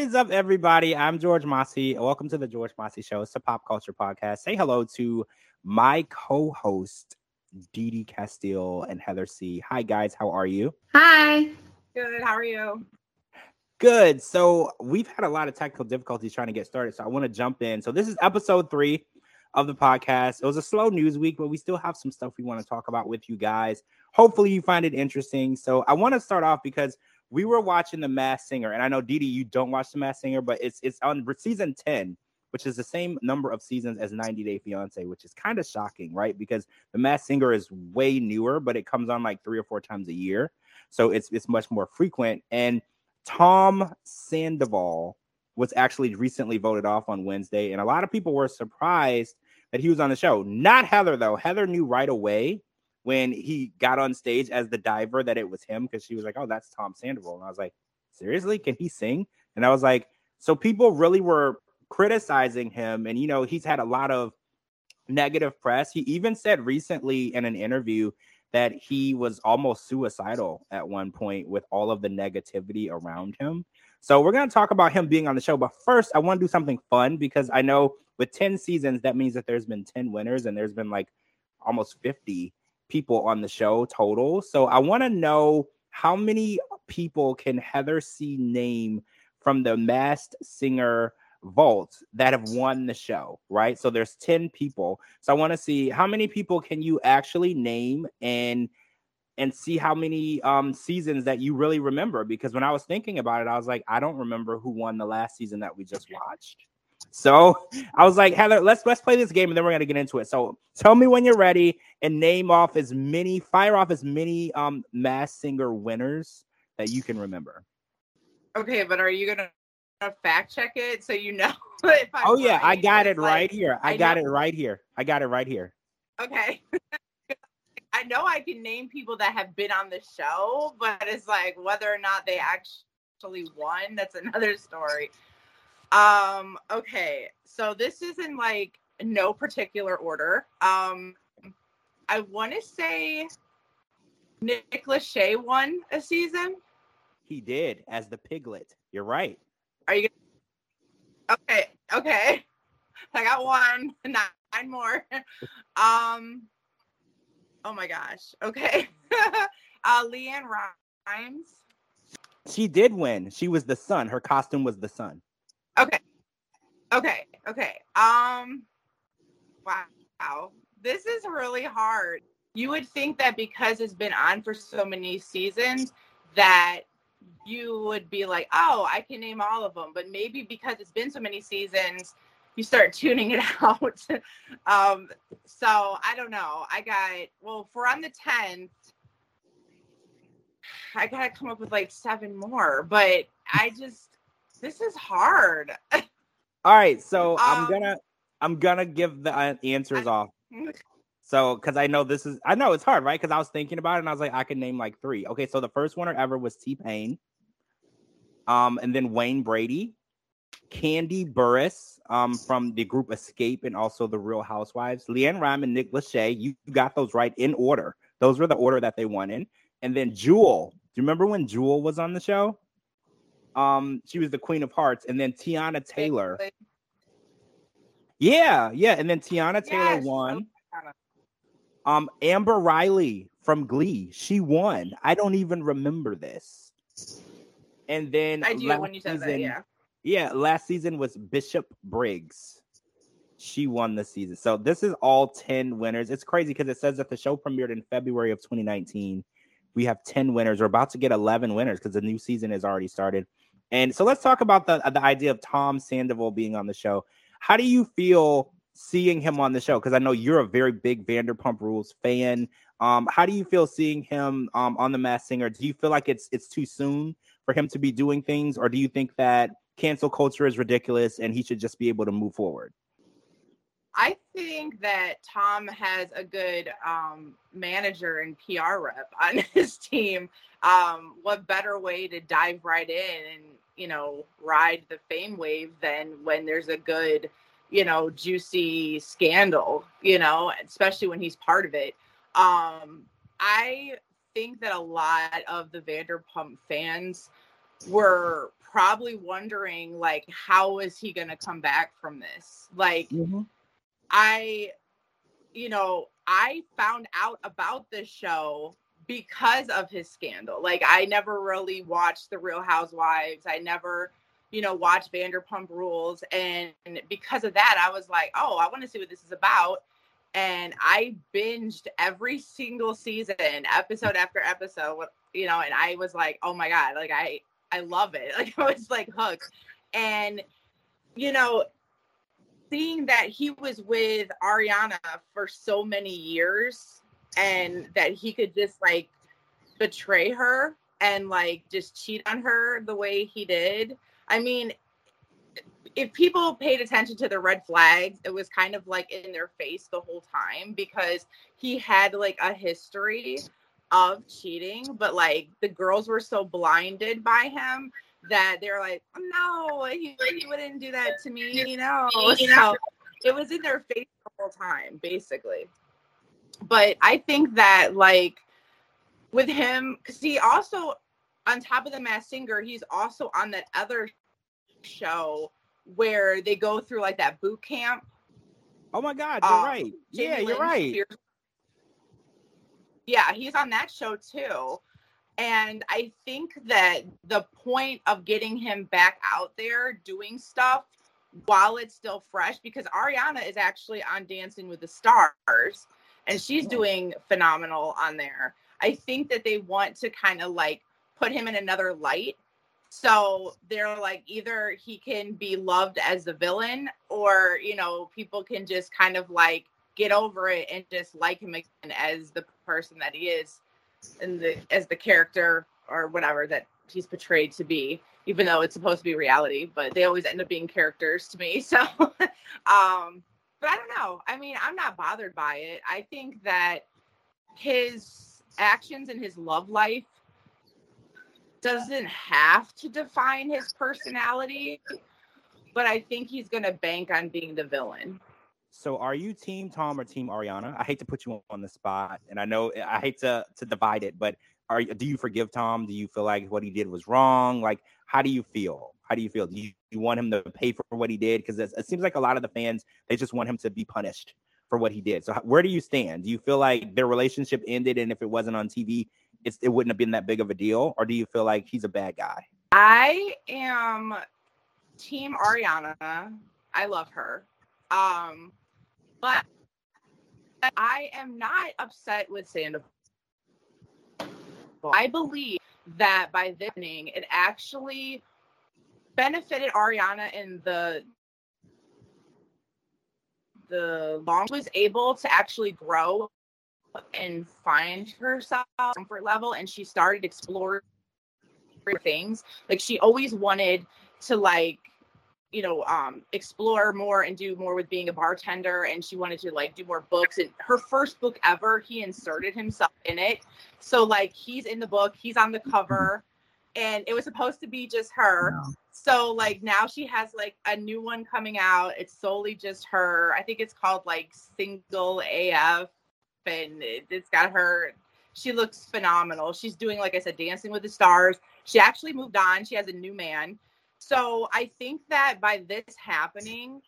is up, everybody? I'm George Mossey. Welcome to the George Mossey Show. It's a pop culture podcast. Say hello to my co-host, Dee Casteel and Heather C. Hi, guys. How are you? Hi. Good. How are you? Good. So we've had a lot of technical difficulties trying to get started. So I want to jump in. So this is episode three of the podcast. It was a slow news week, but we still have some stuff we want to talk about with you guys. Hopefully you find it interesting. So I want to start off because we were watching The Masked Singer, and I know DeeDee, you don't watch The Masked Singer, but it's it's on season 10, which is the same number of seasons as 90 Day Fiance, which is kind of shocking, right? Because The Masked Singer is way newer, but it comes on like three or four times a year. So it's it's much more frequent. And Tom Sandoval was actually recently voted off on Wednesday, and a lot of people were surprised that he was on the show. Not Heather, though. Heather knew right away when he got on stage as the diver that it was him because she was like, "Oh, that's Tom Sandoval," and I was like, "Seriously, can he sing?" And I was like, "So people really were criticizing him, and you know, he's had a lot of negative press. He even said recently in an interview that he was almost suicidal at one point with all of the negativity around him." So we're going to talk about him being on the show, but first I want to do something fun because I know with 10 seasons that means that there's been 10 winners and there's been like almost 50 people on the show total. So I want to know how many people can Heather C name from the Masked Singer vault that have won the show, right? So there's 10 people. So I want to see how many people can you actually name and and see how many um seasons that you really remember because when I was thinking about it I was like I don't remember who won the last season that we just watched. So I was like, Heather, let's let's play this game and then we're gonna get into it. So tell me when you're ready and name off as many, fire off as many um Masked Singer winners that you can remember. Okay, but are you gonna fact check it so you know if I'm Oh yeah, right? I got it like, right here. I, I got know. it right here. I got it right here. Okay. I know I can name people that have been on the show, but it's like whether or not they actually won, that's another story. Um, okay. So this is in like no particular order. Um, I want to say Nick Lachey won a season. He did as the piglet. You're right. Are you gonna... okay? Okay. I got one, nine more. um. Oh my gosh. Okay. uh, LeAnn Rimes. She did win. She was the sun. Her costume was the sun. Okay. Okay. Okay. Um wow. This is really hard. You would think that because it's been on for so many seasons that you would be like, "Oh, I can name all of them." But maybe because it's been so many seasons, you start tuning it out. um so I don't know. I got well, for on the 10th I got to come up with like seven more, but I just this is hard. All right, so um, I'm gonna I'm gonna give the uh, answers I, off. So, because I know this is, I know it's hard, right? Because I was thinking about it and I was like, I can name like three. Okay, so the first winner ever was T Pain, um, and then Wayne Brady, Kandi Burruss, um, from the group Xscape and also the Real Housewives, LeAnn Rhyme and Nick Lachey. You got those right in order. Those were the order that they won in. And then Jewel. Do you remember when Jewel was on the show? Um, she was the Queen of Hearts, and then Teyana Taylor. Yeah, yeah, and then Teyana Taylor yes. won. Um, Amber Riley from Glee, she won. I don't even remember this. And then I do when you said season, that, yeah. Yeah, last season was Bishop Briggs. She won the season. So this is all 10 winners. It's crazy because it says that the show premiered in February of 2019. We have 10 winners. We're about to get 11 winners because the new season has already started. And so let's talk about the the idea of Tom Sandoval being on the show. How do you feel seeing him on the show? Because I know you're a very big Vanderpump Rules fan. Um, how do you feel seeing him um, on the Masked Singer? Do you feel like it's it's too soon for him to be doing things, or do you think that cancel culture is ridiculous and he should just be able to move forward? I think that Tom has a good um, manager and PR rep on his team. Um, what better way to dive right in and you know ride the fame wave than when there's a good you know juicy scandal you know especially when he's part of it um i think that a lot of the vanderpump fans were probably wondering like how is he going to come back from this like mm-hmm. I you know i found out about this show because of his scandal like i never really watched the real housewives i never you know watched vanderpump rules and because of that i was like oh i want to see what this is about and i binged every single season episode after episode you know and i was like oh my god like i I love it. Like I was like hooked. And you know, seeing that he was with Ariana for so many years and that he could just like betray her and like just cheat on her the way he did. I mean, if people paid attention to the red flags, it was kind of like in their face the whole time because he had like a history of cheating, but like the girls were so blinded by him that they're like, no, he, he wouldn't do that to me, you know. So it was in their face the whole time, basically. But I think that like with him, because he also on top of the Masked Singer, he's also on that other show where they go through like that boot camp. Oh my God, you're um, right. Jamie yeah, Lynn you're right. Spears yeah, he's on that show too. And I think that the point of getting him back out there doing stuff while it's still fresh, because Ariana is actually on Dancing with the Stars and she's doing phenomenal on there. I think that they want to kind of like put him in another light. So they're like, either he can be loved as the villain, or, you know, people can just kind of like get over it and just like him again as the person that he is and the as the character or whatever that he's portrayed to be even though it's supposed to be reality but they always end up being characters to me so um but i don't know. I mean i'm not bothered by it. I think that his actions and his love life doesn't have to define his personality but i think he's going to bank on being the villain so are you team Tom or team Ariana? I hate to put you on the spot, and I know I hate to to divide it, but are do you forgive Tom? Do you feel like what he did was wrong? Like, how do you feel? How do you feel? Do you, you want him to pay for what he did? Because it, seems like a lot of the fans they just want him to be punished for what he did. So where do you stand? Do you feel like their relationship ended, and if it wasn't on TV, it wouldn't have been that big of a deal, or do you feel like he's a bad guy? I am team Ariana. I love her. Um, but I am not upset with Sandoval. I believe that by this it actually benefited Ariana in the the long was able to actually grow and find herself comfort level and she started exploring things like she always wanted to like you know um explore more and do more with being a bartender and she wanted to like do more books and her first book ever he inserted himself in it. So like he's in the book he's on the cover and it was supposed to be just her. So like now she has like a new one coming out. It's solely just her. I think it's called like single af and it's got her she looks phenomenal. She's doing like i said dancing with the stars. She actually moved on. She has a new man so I think that by this happening,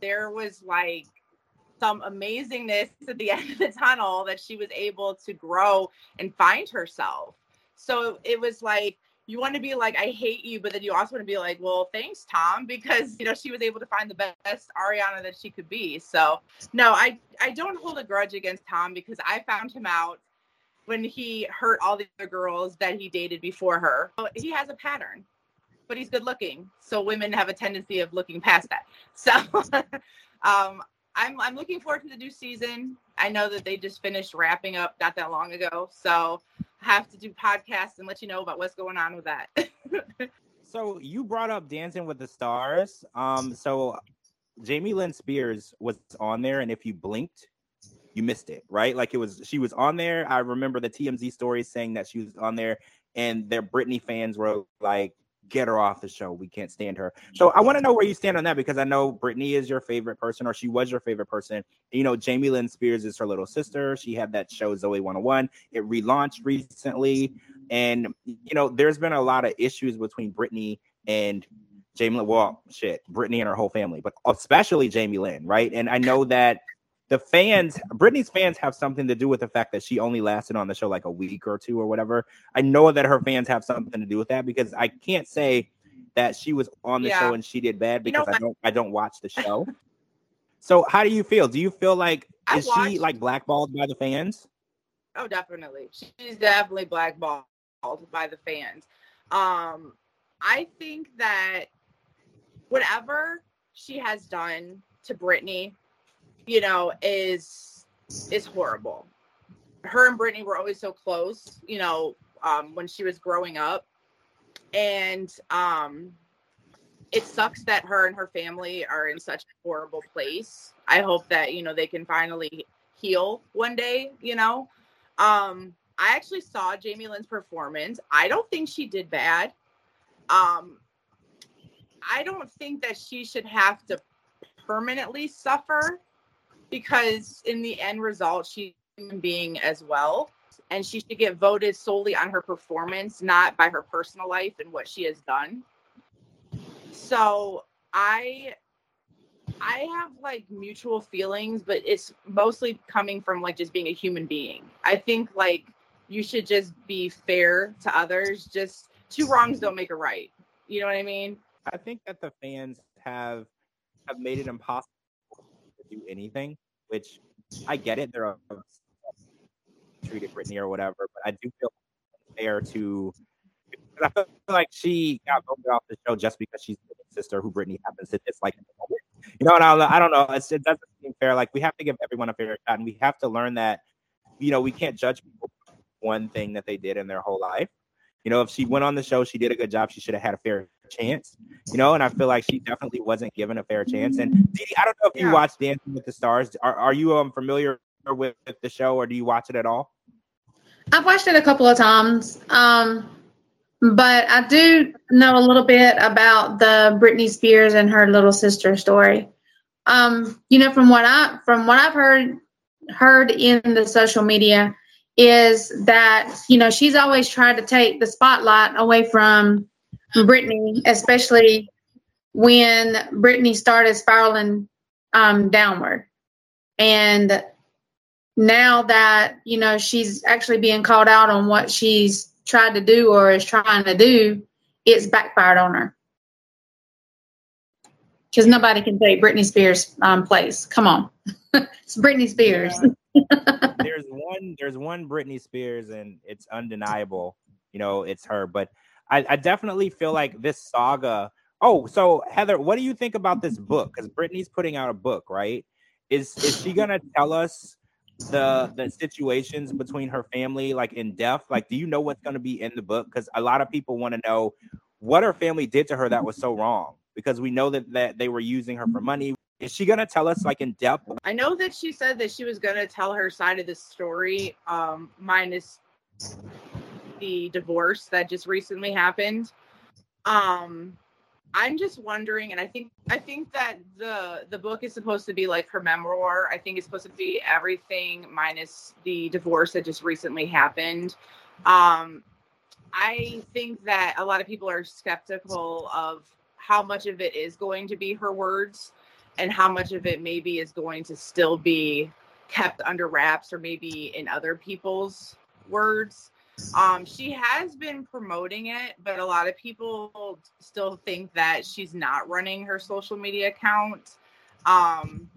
there was like some amazingness at the end of the tunnel that she was able to grow and find herself. So it was like you want to be like, I hate you, but then you also want to be like, well, thanks, Tom, because you know she was able to find the best Ariana that she could be. So no, I I don't hold a grudge against Tom because I found him out when he hurt all the other girls that he dated before her. He has a pattern but he's good looking. So women have a tendency of looking past that. So um, I'm I'm looking forward to the new season. I know that they just finished wrapping up not that long ago. So I have to do podcasts and let you know about what's going on with that. so you brought up Dancing with the Stars. Um, so Jamie Lynn Spears was on there, and if you blinked, you missed it, right? Like it was she was on there. I remember the TMZ story saying that she was on there, and their Britney fans were like, get her off the show. We can't stand her. So I want to know where you stand on that because I know Britney is your favorite person, or she was your favorite person. You know, Jamie Lynn Spears is her little sister. She had that show Zoey 101. It relaunched recently. And you know, there's been a lot of issues between Britney and Jamie. Well, shit, Britney and her whole family, but especially Jamie Lynn, right? And I know that the fans, Britney's fans, have something to do with the fact that she only lasted on the show like a week or two or whatever. I know that her fans have something to do with that because I can't say that she was on the yeah. show and she did bad because you know, I don't I don't watch the show. so how do you feel? Do you feel like is she like blackballed by the fans? Oh, definitely. She's definitely blackballed by the fans. Um, I think that whatever she has done to Britney, you know, is is horrible. Her and Britney were always so close, you know, um, when she was growing up and um it sucks that her and her family are in such a horrible place. I hope that, you know, they can finally heal one day, you know. Um I actually saw Jamie Lynn's performance. I don't think she did bad. Um I don't think that she should have to permanently suffer because in the end result she's a human being as well and she should get voted solely on her performance, not by her personal life and what she has done. So I I have like mutual feelings, but it's mostly coming from like just being a human being. I think like you should just be fair to others. Just two wrongs don't make a right. You know what I mean? I think that the fans have have made it impossible do anything, which I get it. They're treated Britney or whatever, but I do feel fair to. I feel like she got voted off the show just because she's the sister who Britney happens to dislike at the moment. You know, and I, I don't know. It's, it doesn't seem fair. Like we have to give everyone a fair shot, and we have to learn that. You know, we can't judge people one thing that they did in their whole life. You know, if she went on the show, she did a good job. She should have had a fair chance. You know, and I feel like she definitely wasn't given a fair chance. And DeeDee, I don't know if you watch Dancing with the Stars. Are, are you um familiar with the show, or do you watch it at all? I've watched it a couple of times. Um, but I do know a little bit about the Britney Spears and her little sister story. Um, you know, from what I from what I've heard heard in the social media is that you know she's always tried to take the spotlight away from Britney, especially when Britney started spiraling um, downward. And now that you know she's actually being called out on what she's tried to do or is trying to do, it's backfired on her. Because nobody can take Britney Spears' um, place. Come on, it's Britney Spears. there's one. There's one Britney Spears, and it's undeniable. You know, it's her. But I, I definitely feel like this saga. Oh, so Heather, what do you think about this book? Because Britney's putting out a book, right? Is is she gonna tell us the the situations between her family like in depth like do you know what's going to be in the book because a lot of people want to know what her family did to her that was so wrong because we know that that they were using her for money is she going to tell us like in depth i know that she said that she was going to tell her side of the story um minus the divorce that just recently happened um I'm just wondering, and I think I think that the the book is supposed to be like her memoir. I think it's supposed to be everything minus the divorce that just recently happened. Um, I think that a lot of people are skeptical of how much of it is going to be her words and how much of it maybe is going to still be kept under wraps or maybe in other people's words. Um, she has been promoting it, but a lot of people still think that she's not running her social media account. Um,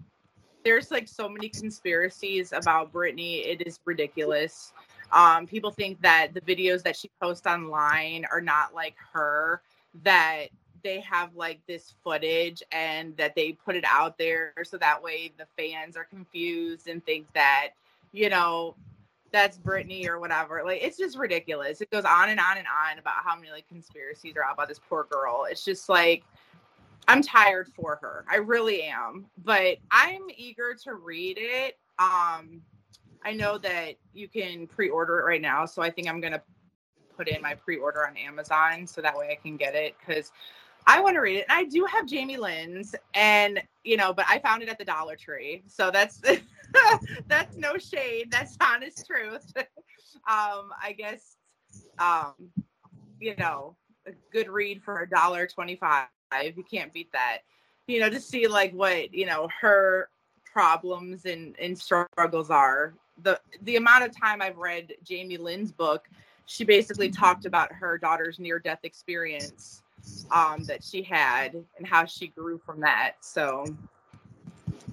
there's like so many conspiracies about Britney. It is ridiculous. Um, people think that the videos that she posts online are not like her, that they have like this footage and that they put it out there so that way the fans are confused and think that, you know, that's Britney or whatever. Like it's just ridiculous. It goes on and on and on about how many like conspiracies are out about this poor girl. It's just like I'm tired for her. I really am. But I'm eager to read it. Um I know that you can pre-order it right now, so I think I'm gonna put in my pre-order on Amazon so that way I can get it because I want to read it. And I do have Jamie Lynn's, and you know, but I found it at the Dollar Tree, so that's that's no shade. That's honest truth. um, I guess um, you know, a good read for a dollar twenty-five. You can't beat that. You know, to see like what you know her problems and, and struggles are. The the amount of time I've read Jamie Lynn's book, she basically talked about her daughter's near death experience um, that she had and how she grew from that. So,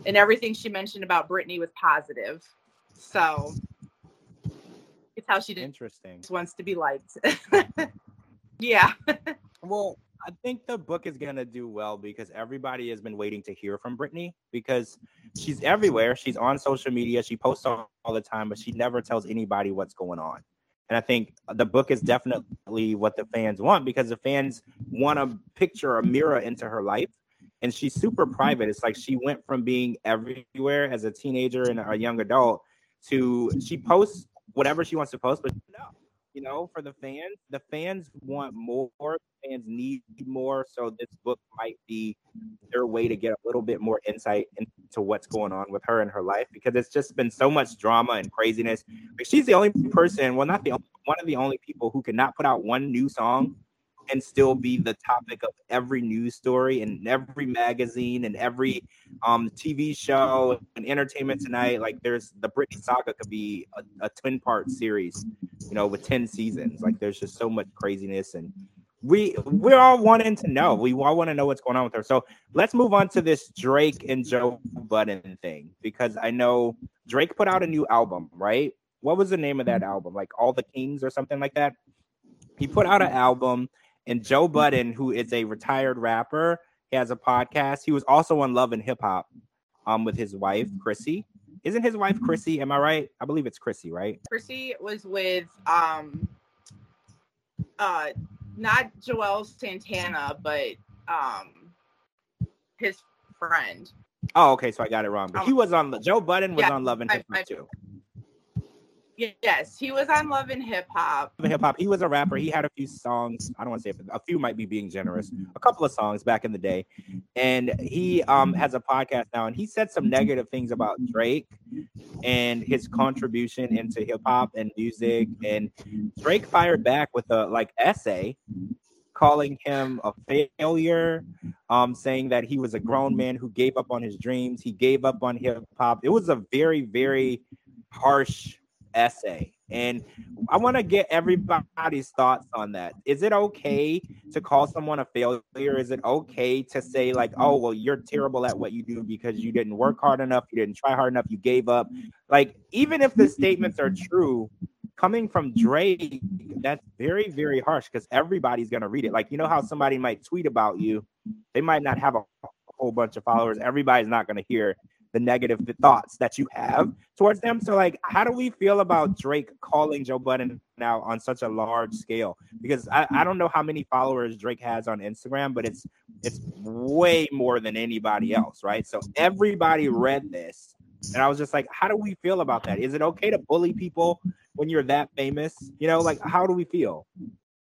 and everything she mentioned about Britney was positive. So, it's how she did. Interesting. Wants to be liked. yeah. well, I think the book is gonna do well because everybody has been waiting to hear from Britney because she's everywhere. She's on social media. She posts all, all the time, but she never tells anybody what's going on. And I think the book is definitely what the fans want because the fans want to picture a mirror into her life. And she's super private. It's like she went from being everywhere as a teenager and a young adult to she posts whatever she wants to post, but no, you know, for the fans, the fans want more, fans need more. So this book might be their way to get a little bit more insight into what's going on with her and her life because it's just been so much drama and craziness. Like she's the only person, well, not the only one of the only people who cannot put out one new song and still be the topic of every news story and every magazine and every um, TV show and Entertainment Tonight. Like, there's the Britney saga could be a, a 10 part series, you know, with 10 seasons. Like, there's just so much craziness and we we're all wanting to know. We all want to know what's going on with her. So let's move on to this Drake and Joe Budden thing because I know Drake put out a new album, right? What was the name of that album? Like All the Kings or something like that? He put out an album and Joe Budden, who is a retired rapper, he has a podcast. He was also on Love and Hip Hop um, with his wife, Chrissy. Isn't his wife Chrissy? Am I right? I believe it's Chrissy, right? Chrissy was with um uh not Juelz Santana, but um his friend. Oh, okay. So I got it wrong. But he um, was on Joe Budden was yeah, on Love and Hip Hop too. Yes, he was on Love and Hip Hop. Hip Hop. He was a rapper. He had a few songs. I don't want to say a few might be being generous. A couple of songs back in the day, and he um has a podcast now. And he said some negative things about Drake and his contribution into hip hop and music. And Drake fired back with a like essay calling him a failure, um, saying that he was a grown man who gave up on his dreams. He gave up on hip hop. It was a very, very harsh essay. And I want to get everybody's thoughts on that. Is it okay to call someone a failure? Is it okay to say, like, oh, well, you're terrible at what you do because you didn't work hard enough, you didn't try hard enough, you gave up? Like, even if the statements are true, coming from Drake, that's very, very harsh because everybody's going to read it. Like, you know how somebody might tweet about you, they might not have a whole bunch of followers. Everybody's not going to hear the negative thoughts that you have towards them. So, like, how do we feel about Drake calling Joe Budden now on such a large scale? Because I, I don't know how many followers Drake has on Instagram, but it's it's way more than anybody else, right? So everybody read this, and I was just like, how do we feel about that? Is it okay to bully people when you're that famous? You know, like, how do we feel?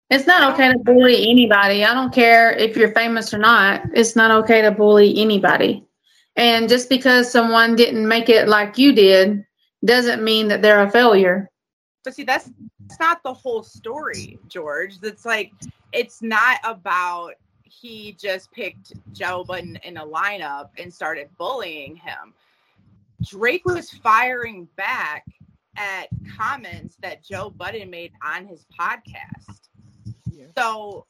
It's not okay to bully anybody. I don't care if you're famous or not. It's not okay to bully anybody. And just because someone didn't make it like you did doesn't mean that they're a failure. But see, that's, that's not the whole story, George. That's like, it's not about he just picked Joe Budden in a lineup and started bullying him. Drake was firing back at comments that Joe Budden made on his podcast. Yeah. So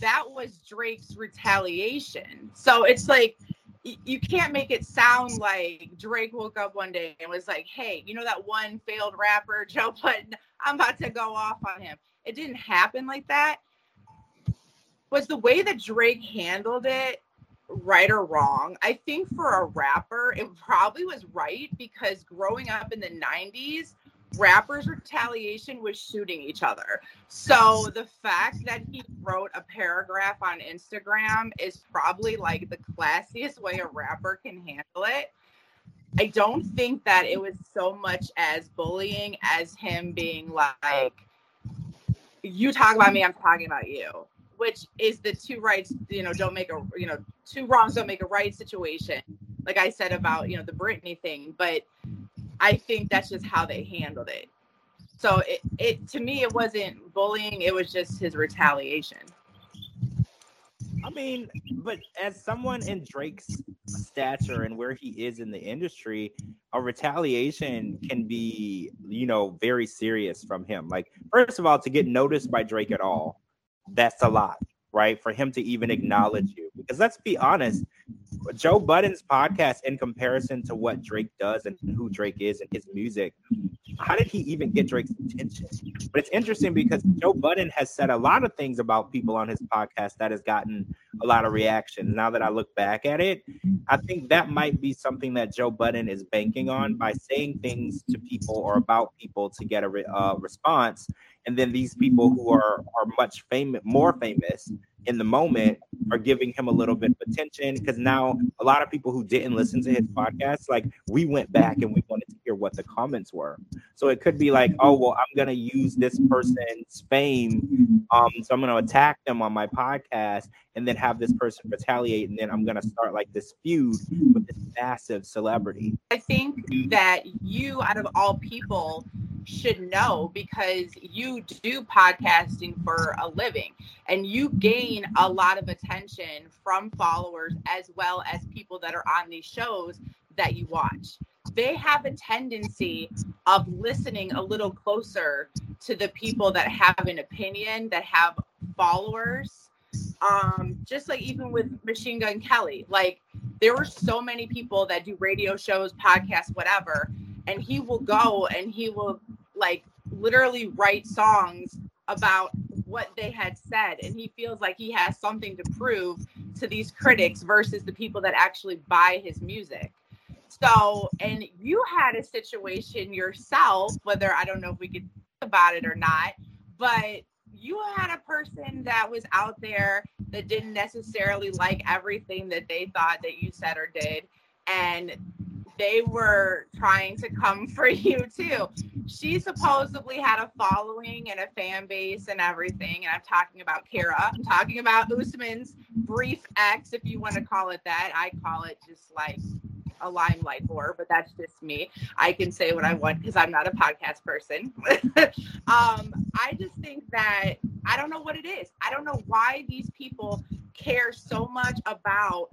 that was Drake's retaliation. So it's like you can't make it sound like Drake woke up one day and was like, "Hey, you know that one failed rapper, Joe Budden? I'm about to go off on him." It didn't happen like that. Was the way that Drake handled it right or wrong? I think for a rapper, it probably was right because growing up in the 90s, rappers retaliation was shooting each other. So the fact that he wrote a paragraph on instagram is probably like the classiest way a rapper can handle it. I don't think that it was so much as bullying as him being like you talk about me i'm talking about you which is the two rights you know don't make a you know two wrongs don't make a right situation. Like i said about you know the Britney thing but I think that's just how they handled it. So it, it to me it wasn't bullying, it was just his retaliation. I mean, but as someone in Drake's stature and where he is in the industry, a retaliation can be, you know, very serious from him. Like, first of all, to get noticed by Drake at all, that's a lot, right? For him to even acknowledge you. Because let's be honest, Joe Budden's podcast in comparison to what Drake does and who Drake is and his music, how did he even get Drake's attention? But it's interesting because Joe Budden has said a lot of things about people on his podcast that has gotten a lot of reactions. Now that I look back at it, I think that might be something that Joe Budden is banking on by saying things to people or about people to get a re- uh, response. And then these people who are are much famous, more famous, in the moment are giving him a little bit of attention because now a lot of people who didn't listen to his podcast, like we went back and we wanted to hear what the comments were. So it could be like, oh well, I'm gonna use this person's fame, um, so I'm gonna attack them on my podcast and then have this person retaliate, and then I'm gonna start like this feud with this massive celebrity. I think that you, out of all people, should know because you do podcasting for a living and you gain a lot of attention from followers as well as people that are on these shows that you watch. They have a tendency of listening a little closer to the people that have an opinion, that have followers. Um, just like even with Machine Gun Kelly, like there were so many people that do radio shows, podcasts, whatever, and he will go and he will like literally write songs about what they had said. And he feels like he has something to prove to these critics versus the people that actually buy his music. So and you had a situation yourself whether i don't know if we could about it or not but you had a person that was out there that didn't necessarily like everything that they thought that you said or did. And they were trying to come for you too. She supposedly had a following and a fan base and everything. And I'm talking about Kara. I'm talking about Usman's brief ex, if you want to call it that. I call it just like a limelight whore, but that's just me. I can say what I want because I'm not a podcast person. um, I just think that I don't know what it is. I don't know why these people care so much about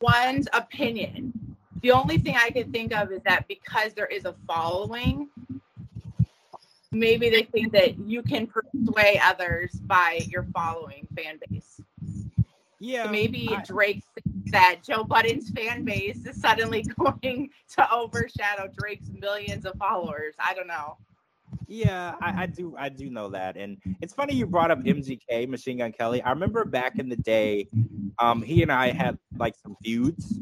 one's opinion the only thing I can think of is that because there is a following, maybe they think that you can persuade others by your following fan base. Yeah. So maybe I, Drake thinks that Joe Budden's fan base is suddenly going to overshadow Drake's millions of followers. I don't know. Yeah, I, I, do. I do know that, and it's funny you brought up MGK, Machine Gun Kelly. I remember back in the day, um, he and I had like some feuds,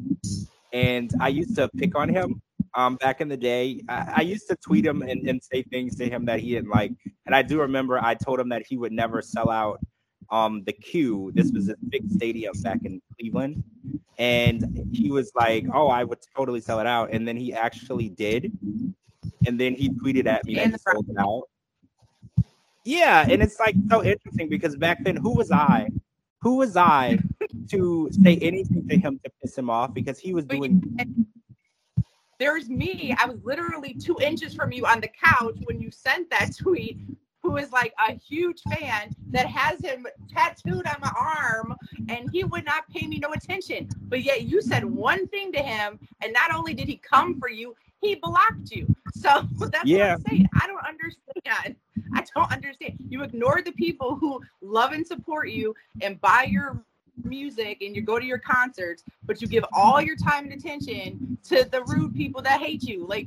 and I used to pick on him um, back in the day. I, I used to tweet him and, and, say things to him that he didn't like. And I do remember I told him that he would never sell out um, the Q. This was a big stadium back in Cleveland. And he was like, Oh, I would totally sell it out. And then he actually did. And then he tweeted at me that he sold it out. Yeah, and it's like so interesting because back then, who was I who was I to say anything to him to piss him off because he was doing. There's me. I was literally two inches from you on the couch when you sent that tweet. Who is like a huge fan that has him tattooed on my arm, and he would not pay me no attention. But yet you said one thing to him, and not only did he come for you, he blocked you. So that's yeah. what I'm saying. I don't understand. I don't understand. You ignore the people who love and support you and buy your music and you go to your concerts, but you give all your time and attention to the rude people that hate you. Like,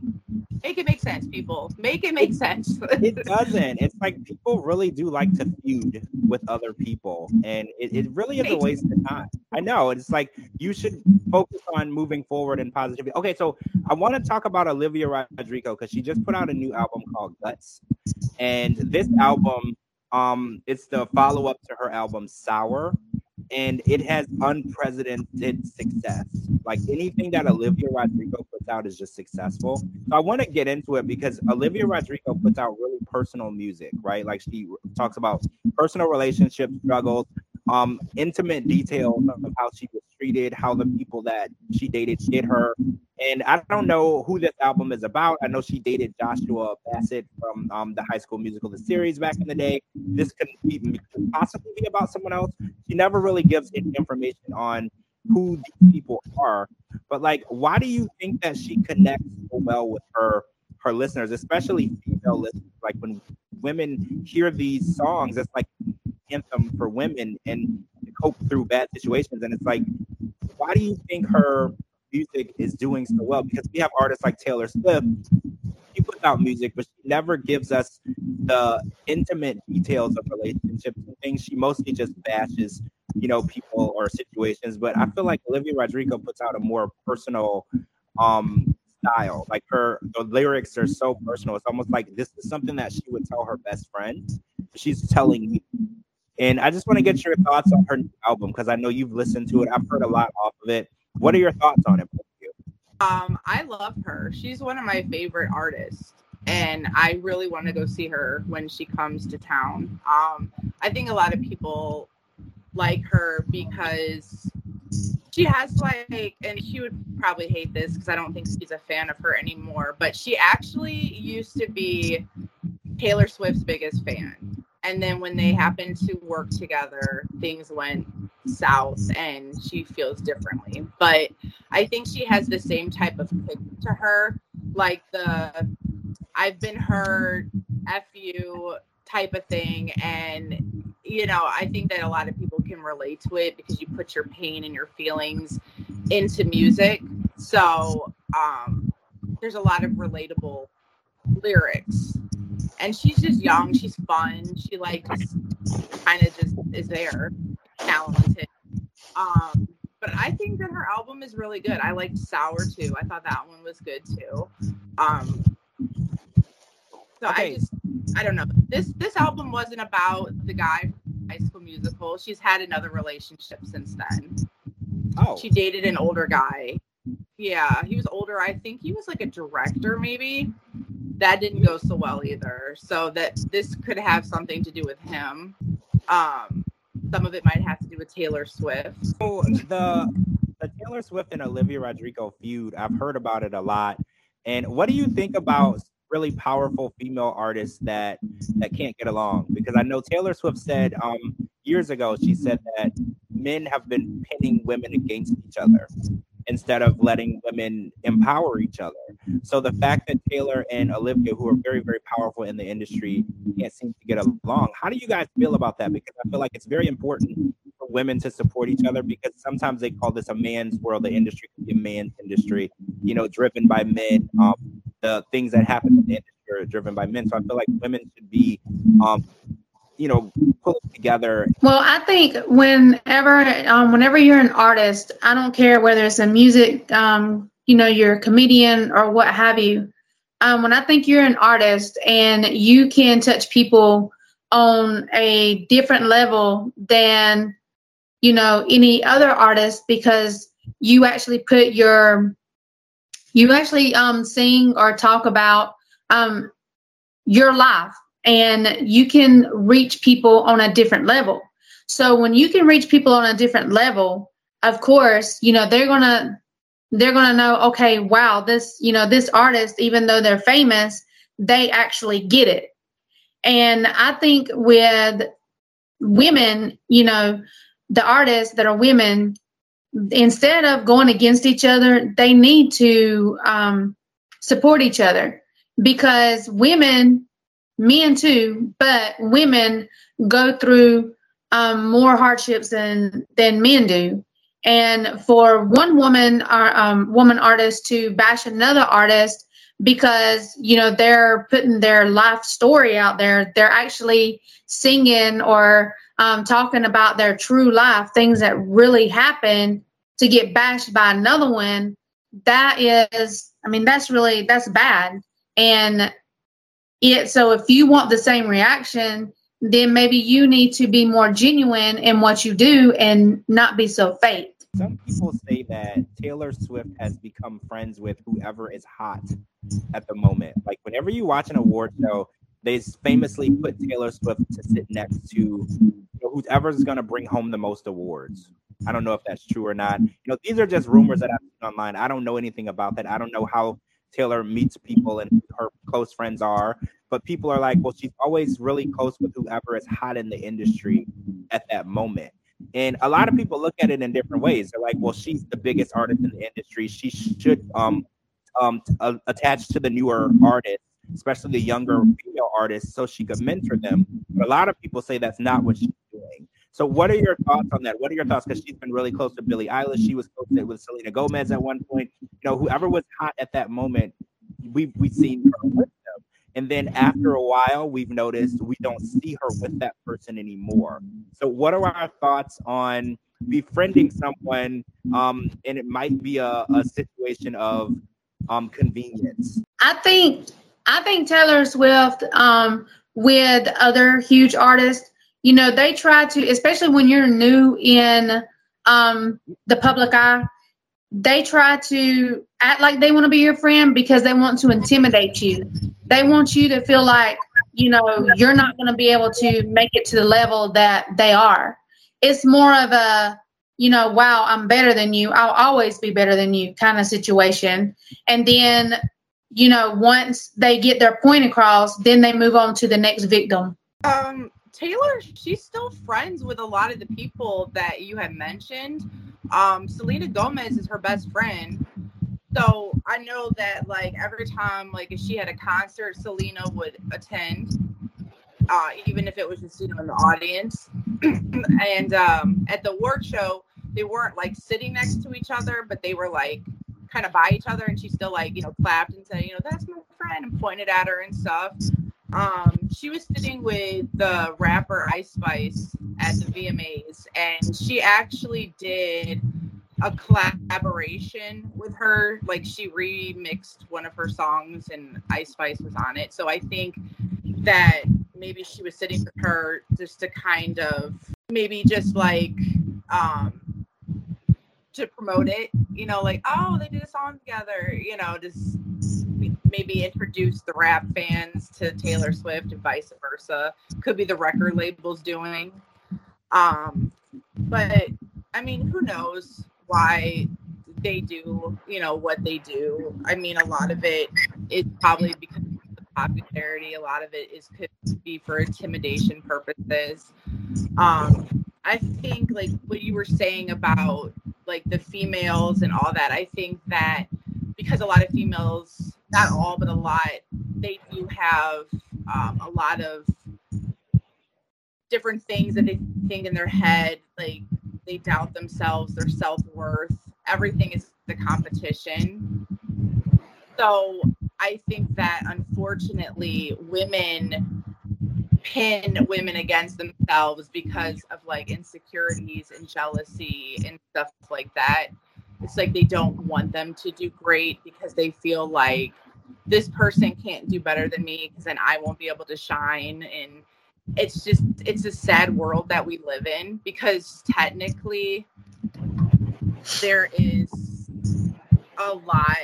make it make sense, people. Make it make sense. it doesn't. It's like people really do like to feud with other people, and it, it really is a waste of time. I know. It's like you should focus on moving forward and positivity. Okay, so I want to talk about Olivia Rodrigo because she just put out a new album called Guts, and this album, um, it's the follow up to her album Sour and it has unprecedented success. Like anything that Olivia Rodrigo puts out is just successful. So I want to get into it because Olivia Rodrigo puts out really personal music, right? Like she talks about personal relationship struggles, um, intimate details of how she was treated, how the people that she dated did her, And I don't know who this album is about. I know she dated Joshua Bassett from um, the High School Musical, the series back in the day. This could, be, could possibly be about someone else. She never really gives any information on who these people are. But like, why do you think that she connects so well with her her listeners, especially female listeners? Like when women hear these songs, it's like anthem for women and cope through bad situations. And it's like, why do you think her music is doing so well? Because we have artists like Taylor Swift. She puts out music, but she never gives us the intimate details of relationships and things. She mostly just bashes, you know, people or situations. But I feel like Olivia Rodrigo puts out a more personal um style. Like her the lyrics are so personal. It's almost like this is something that she would tell her best friend. She's telling me. And I just want to get your thoughts on her album because I know you've listened to it. I've heard a lot off of it. What are your thoughts on it? Um, I love her. She's one of my favorite artists, and I really want to go see her when she comes to town. Um, I think a lot of people like her because she has like, and she would probably hate this because I don't think she's a fan of her anymore. But she actually used to be Taylor Swift's biggest fan, and then when they happened to work together, things went south and she feels differently. But I think she has the same type of kick to her, like the I've been hurt, F you type of thing. And, you know, I think that a lot of people can relate to it because you put your pain and your feelings into music. So um, there's a lot of relatable lyrics. And she's just young, she's fun, she like kind of just is there talented. Um, but I think that her album is really good. I liked Sour too. I thought that one was good too. Um, so okay. I just I don't know. This this album wasn't about the guy from High School Musical. She's had another relationship since then. Oh. She dated an older guy. Yeah, he was older. I think he was like a director maybe. That didn't go so well either. So that this could have something to do with him. Um some of it might have to do with Taylor Swift. So the the Taylor Swift and Olivia Rodrigo feud, I've heard about it a lot. And what do you think about really powerful female artists that that can't get along? Because I know Taylor Swift said um, years ago, she said that men have been pinning women against each other instead of letting women empower each other. So the fact that Taylor and Olivia, who are very, very powerful in the industry, can't seem to get along. How do you guys feel about that? Because I feel like it's very important for women to support each other because sometimes they call this a man's world. The industry can be a man's industry, you know, driven by men. Um, the things that happen in the industry are driven by men. So I feel like women should be um, you know pull it together. Well i think whenever um, whenever you're an artist i don't care whether it's a music um, you know you're a comedian or what have you um, when i think you're an artist and you can touch people on a different level than you know any other artist because you actually put your you actually um, sing or talk about um, your life and you can reach people on a different level. So when you can reach people on a different level, of course, you know, they're going to they're going to know, okay, wow, this, you know, this artist even though they're famous, they actually get it. And I think with women, you know, the artists that are women, instead of going against each other, they need to um, support each other because women men too, but women go through um, more hardships than than men do. And for one woman, or uh, um, woman artist to bash another artist because you know they're putting their life story out there, they're actually singing or um, talking about their true life, things that really happened, to get bashed by another one. That is, I mean, that's really that's bad. And it so if you want the same reaction then maybe you need to be more genuine in what you do and not be so fake some people say that Taylor Swift has become friends with whoever is hot at the moment. Like whenever you watch an award show, they famously put Taylor Swift to sit next to you know, whoever's going to bring home the most awards. I don't know if that's true or not. You know, these are just rumors that I've seen online. I don't know anything about that. I don't know how Taylor meets people and her close friends are. But people are like, well, she's always really close with whoever is hot in the industry at that moment. And a lot of people look at it in different ways. They're like, well, she's the biggest artist in the industry. She should um um uh, attach to the newer artists, especially the younger female artists, so she could mentor them. But a lot of people say that's not what she's doing. So, what are your thoughts on that? What are your thoughts? Because she's been really close to Billie Eilish. She was close with Selena Gomez at one point. You know, whoever was hot at that moment, we we've seen her with them. And then after a while, we've noticed we don't see her with that person anymore. So, what are our thoughts on befriending someone? Um, and it might be a, a situation of um, convenience. I think I think Taylor Swift um, with other huge artists you know, they try to, especially when you're new in um, the public eye, they try to act like they want to be your friend because they want to intimidate you. They want you to feel like, you know, you're not going to be able to make it to the level that they are. It's more of a, you know, wow, I'm better than you. I'll always be better than you kind of situation. And then, you know, once they get their point across, then they move on to the next victim. Um, Taylor, she's still friends with a lot of the people that you have mentioned. Um, Selena Gomez is her best friend. So I know that like every time like if she had a concert, Selena would attend, uh, even if it was just you know in the audience. and um, at the work show, they weren't like sitting next to each other, but they were like kind of by each other, and she still like you know clapped and said, you know, that's my friend, and pointed at her and stuff. Um, she was sitting with the rapper Ice Spice at the VMAs, and she actually did a collaboration with her. Like she remixed one of her songs, and Ice Spice was on it. So I think that maybe she was sitting with her just to kind of maybe just like um to promote it you know like oh they did a song together you know just maybe introduce the rap fans to Taylor Swift and vice versa. Could be the record labels doing. Um, but I mean, who knows why they do, you know, what they do. I mean, a lot of it is probably because of the popularity. A lot of it is could be for intimidation purposes. Um, I think like what you were saying about like the females and all that. I think that because a lot of females not all, but a lot, they do have um, a lot of different things that they think in their head. Like they doubt themselves, their self worth. Everything is the competition. So I think that unfortunately, women pin women against themselves because of like insecurities and jealousy and stuff like that. It's like they don't want them to do great because they feel like this person can't do better than me because then I won't be able to shine. And it's just, it's a sad world that we live in because technically there is a lot.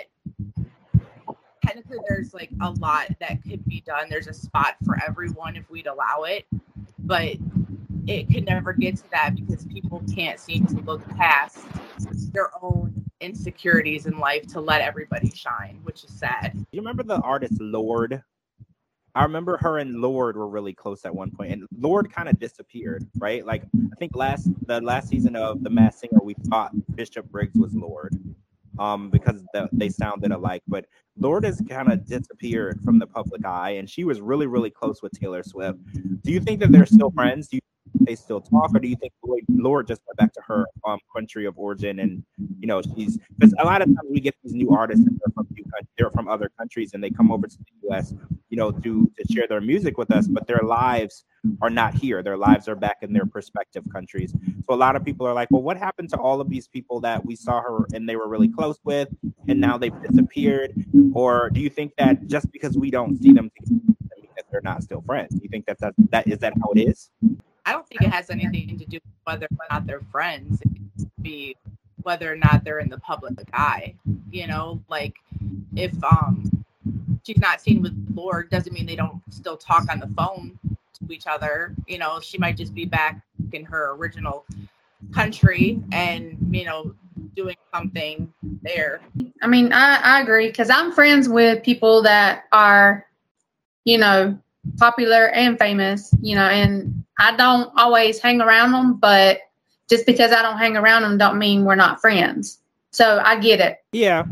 Technically, there's like a lot that could be done. There's a spot for everyone if we'd allow it. But it can never get to that because people can't seem to look past their own insecurities in life to let everybody shine, which is sad. Do you remember the artist Lorde? I remember her and Lorde were really close at one point, and Lorde kind of disappeared, right? Like I think last the last season of The Masked Singer, we thought Bishop Briggs was Lorde, um, because the, they sounded alike. But Lorde has kind of disappeared from the public eye, and she was really, really close with Taylor Swift. Do you think that they're still friends? Do you they still talk, or do you think Lorde just went back to her um, country of origin and you know she's because a lot of times we get these new artists and they're from they're from other countries and they come over to the U.S. you know to to share their music with us, but their lives are not here. Their lives are back in their prospective countries. So a lot of people are like, well, what happened to all of these people that we saw her and they were really close with, and now they've disappeared? Or do you think that just because we don't see them that they're not still friends? Do you think that that, that is that how it is? I don't think it has anything to do with whether or not they're friends. It be whether or not they're in the public eye. You know, like if um she's not seen with Lorde doesn't mean they don't still talk on the phone to each other. You know, she might just be back in her original country and you know doing something there. I mean, I, I agree because I'm friends with people that are, you know, popular and famous, you know, and I don't always hang around them, but just because I don't hang around them don't mean we're not friends. So I get it. Yeah.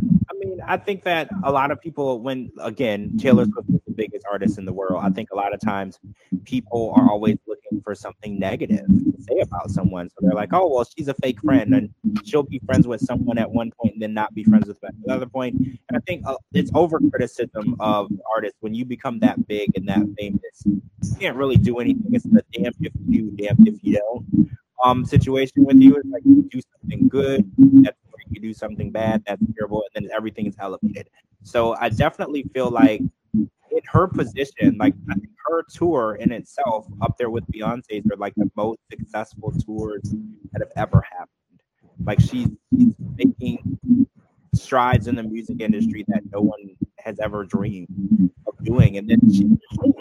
I think that a lot of people, when again, Taylor Swift is the biggest artist in the world, I think a lot of times people are always looking for something negative to say about someone. So they're like, oh, well, she's a fake friend and she'll be friends with someone at one point and then not be friends with them at another point. And I think uh, it's over criticism of artists when you become that big and that famous. You can't really do anything. It's the damn if you do, damn if you don't um situation with you. It's like you do something good, that's. You do something bad, that's terrible, and then everything is elevated. So I definitely feel like in her position, like her tour in itself, up there with Beyonce's, are like the most successful tours that have ever happened. Like she's, she's making strides in the music industry that no one has ever dreamed of doing. And then she's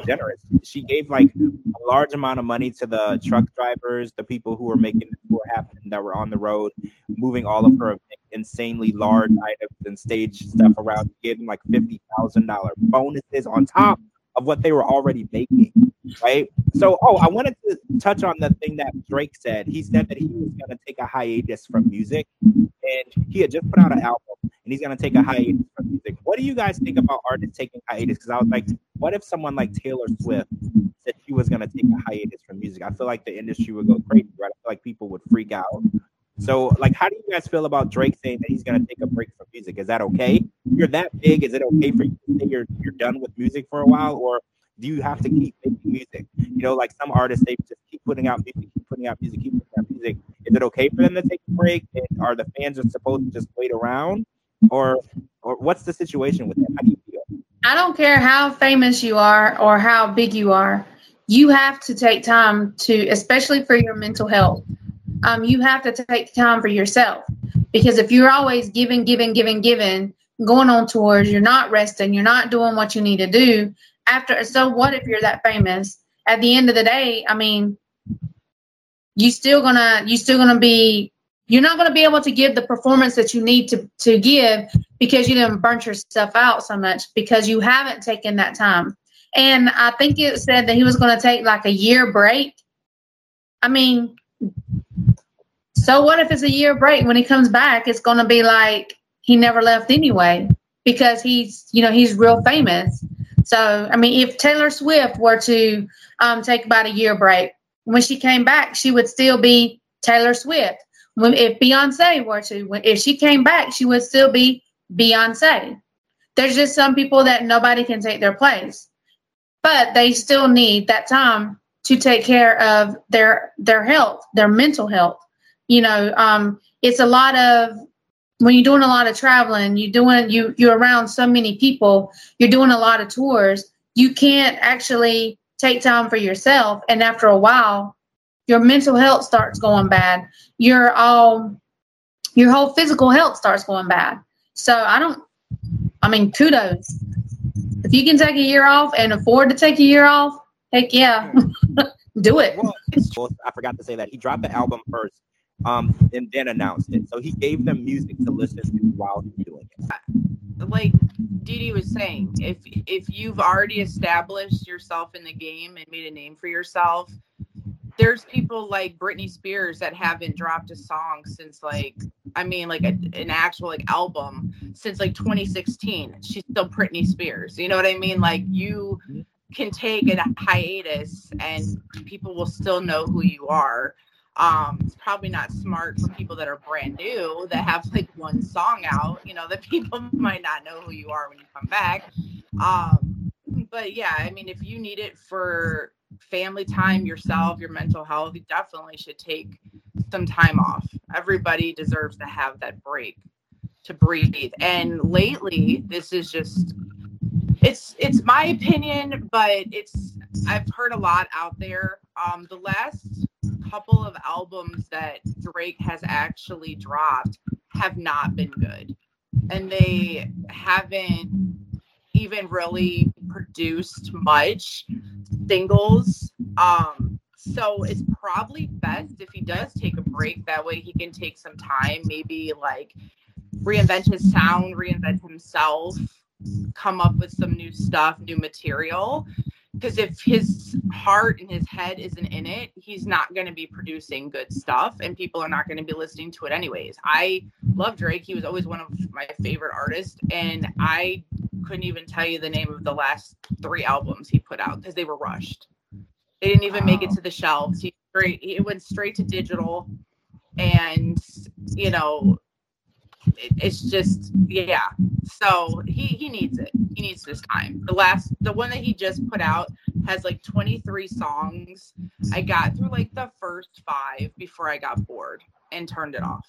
generous. She gave like a large amount of money to the truck drivers, the people who were making the tour happen that were on the road, moving all of her insanely large items and stage stuff around, giving like fifty thousand dollar bonuses on top of what they were already making. Right. So, oh, I wanted to touch on the thing that Drake said. He said that he was going to take a hiatus from music, and he had just put out an album, and he's going to take a hiatus from music. What do you guys think about artists taking hiatus? Because I was like, what if someone like Taylor Swift said she was going to take a hiatus from music? I feel like the industry would go crazy, right? I feel like people would freak out. So, like, how do you guys feel about Drake saying that he's going to take a break from music? Is that okay? If you're that big, is it okay for you to say you're you're done with music for a while, or do you have to keep making music? You know, like some artists, they just keep putting out music, keep putting out music, keep putting out music. Is it okay for them to take a break? And are the fans just supposed to just wait around, or or what's the situation with that? How do you feel? I don't care how famous you are or how big you are. You have to take time to, especially for your mental health. Um, you have to take time for yourself because if you're always giving, giving, giving, giving, going on tours, you're not resting, you're not doing what you need to do. After, so what if you're that famous? At the end of the day, I mean, you still gonna, you still gonna be, you're not gonna be able to give the performance that you need to to give because you didn't burn yourself out so much because you haven't taken that time. And I think it said that he was going to take like a year break. I mean, so what if it's a year break? When he comes back, it's going to be like he never left anyway because he's, you know, he's real famous. So, I mean, if Taylor Swift were to um, take about a year break, when she came back, she would still be Taylor Swift. When, if Beyonce were to, if she came back, she would still be Beyonce. There's just some people that nobody can take their place, but they still need that time to take care of their their health, their mental health. You know, um, it's a lot of when you're doing a lot of traveling, you're doing you you're around so many people, you're doing a lot of tours. You can't actually take time for yourself, and after a while, your mental health starts going bad. You're all your whole physical health starts going bad. So I don't, I mean, kudos. If you can take a year off and afford to take a year off, heck yeah, do it. Well, I forgot to say that he dropped the album first um, and then announced it. So he gave them music to listen to while he's doing it. Like Dee was saying, if if you've already established yourself in the game and made a name for yourself, there's people like Britney Spears that haven't dropped a song since like I mean like a, an actual like album since like 2016. She's still Britney Spears. You know what I mean? Like you can take a hiatus and people will still know who you are. Um, it's probably not smart for people that are brand new that have like one song out. You know that people might not know who you are when you come back. Um, but yeah, I mean, if you need it for family time, yourself, your mental health, you definitely should take some time off. Everybody deserves to have that break to breathe. And lately, this is just it's it's my opinion, but it's I've heard a lot out there. Um the last couple of albums that Drake has actually dropped have not been good. And they haven't even really produced much singles. Um, so it's probably best if he does take a break. That way he can take some time, maybe like reinvent his sound, reinvent himself, come up with some new stuff, new material. Because if his heart and his head isn't in it, he's not going to be producing good stuff and people are not going to be listening to it anyways. I love Drake. He was always one of my favorite artists. And I couldn't even tell you the name of the last three albums he put out because they were rushed. They didn't even wow. make it to the shelves. He straight it went straight to digital, and you know, it, it's just yeah. So he he needs it. He needs this time. The last the one that he just put out has like 23 songs. I got through like the first five before I got bored and turned it off.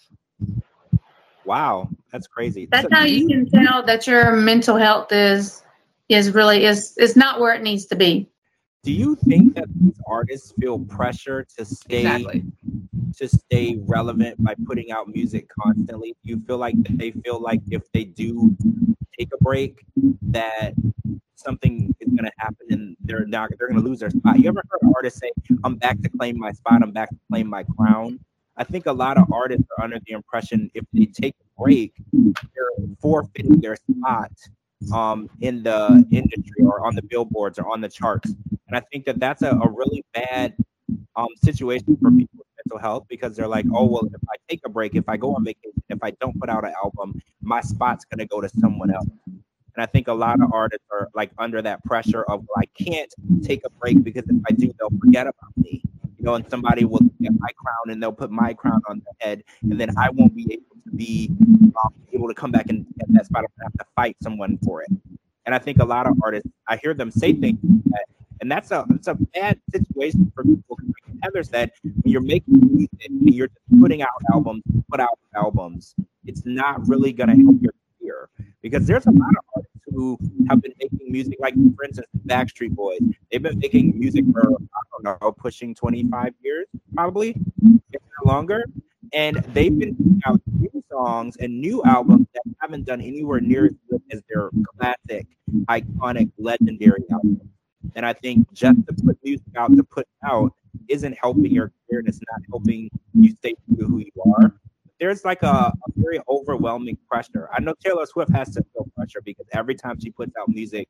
Wow, that's crazy. That's so, how you can tell that your mental health is is really is is not where it needs to be. Do you think that these artists feel pressure to stay exactly. to stay relevant by putting out music constantly? Do you feel like they feel like if they do take a break that something is going to happen and they're not they're going to lose their spot? You ever heard artists say i'm back to claim my spot i'm back to claim my crown i think a lot of artists are under the impression if they take a break they're forfeiting their spot um, in the industry or on the billboards or on the charts. And I think that that's a, a really bad um, situation for people with mental health because they're like, oh, well, if I take a break, if I go on vacation, if I don't put out an album, my spot's going to go to someone else. And I think a lot of artists are like under that pressure of, well, I can't take a break because if I do, they'll forget about me. You know, and somebody will get my crown and they'll put my crown on their head, and then I won't be able to be um, able to come back and get that spot. Gonna have to fight someone for it. And I think a lot of artists, I hear them say things that, and that's a it's a bad situation for people. Heather said, when you're making music and you're just putting out albums, put out albums, it's not really gonna help your career because there's a lot of who have been making music, like for instance, Backstreet Boys. They've been making music for I don't know, pushing 25 years, probably, longer. And they've been putting out new songs and new albums that haven't done anywhere near as good as their classic, iconic, legendary albums. And I think just to put music out to put out isn't helping your career and it's not helping you stay true to who you are. There's like a, a, very overwhelming pressure. I know Taylor Swift has to feel pressure because every time she puts out music,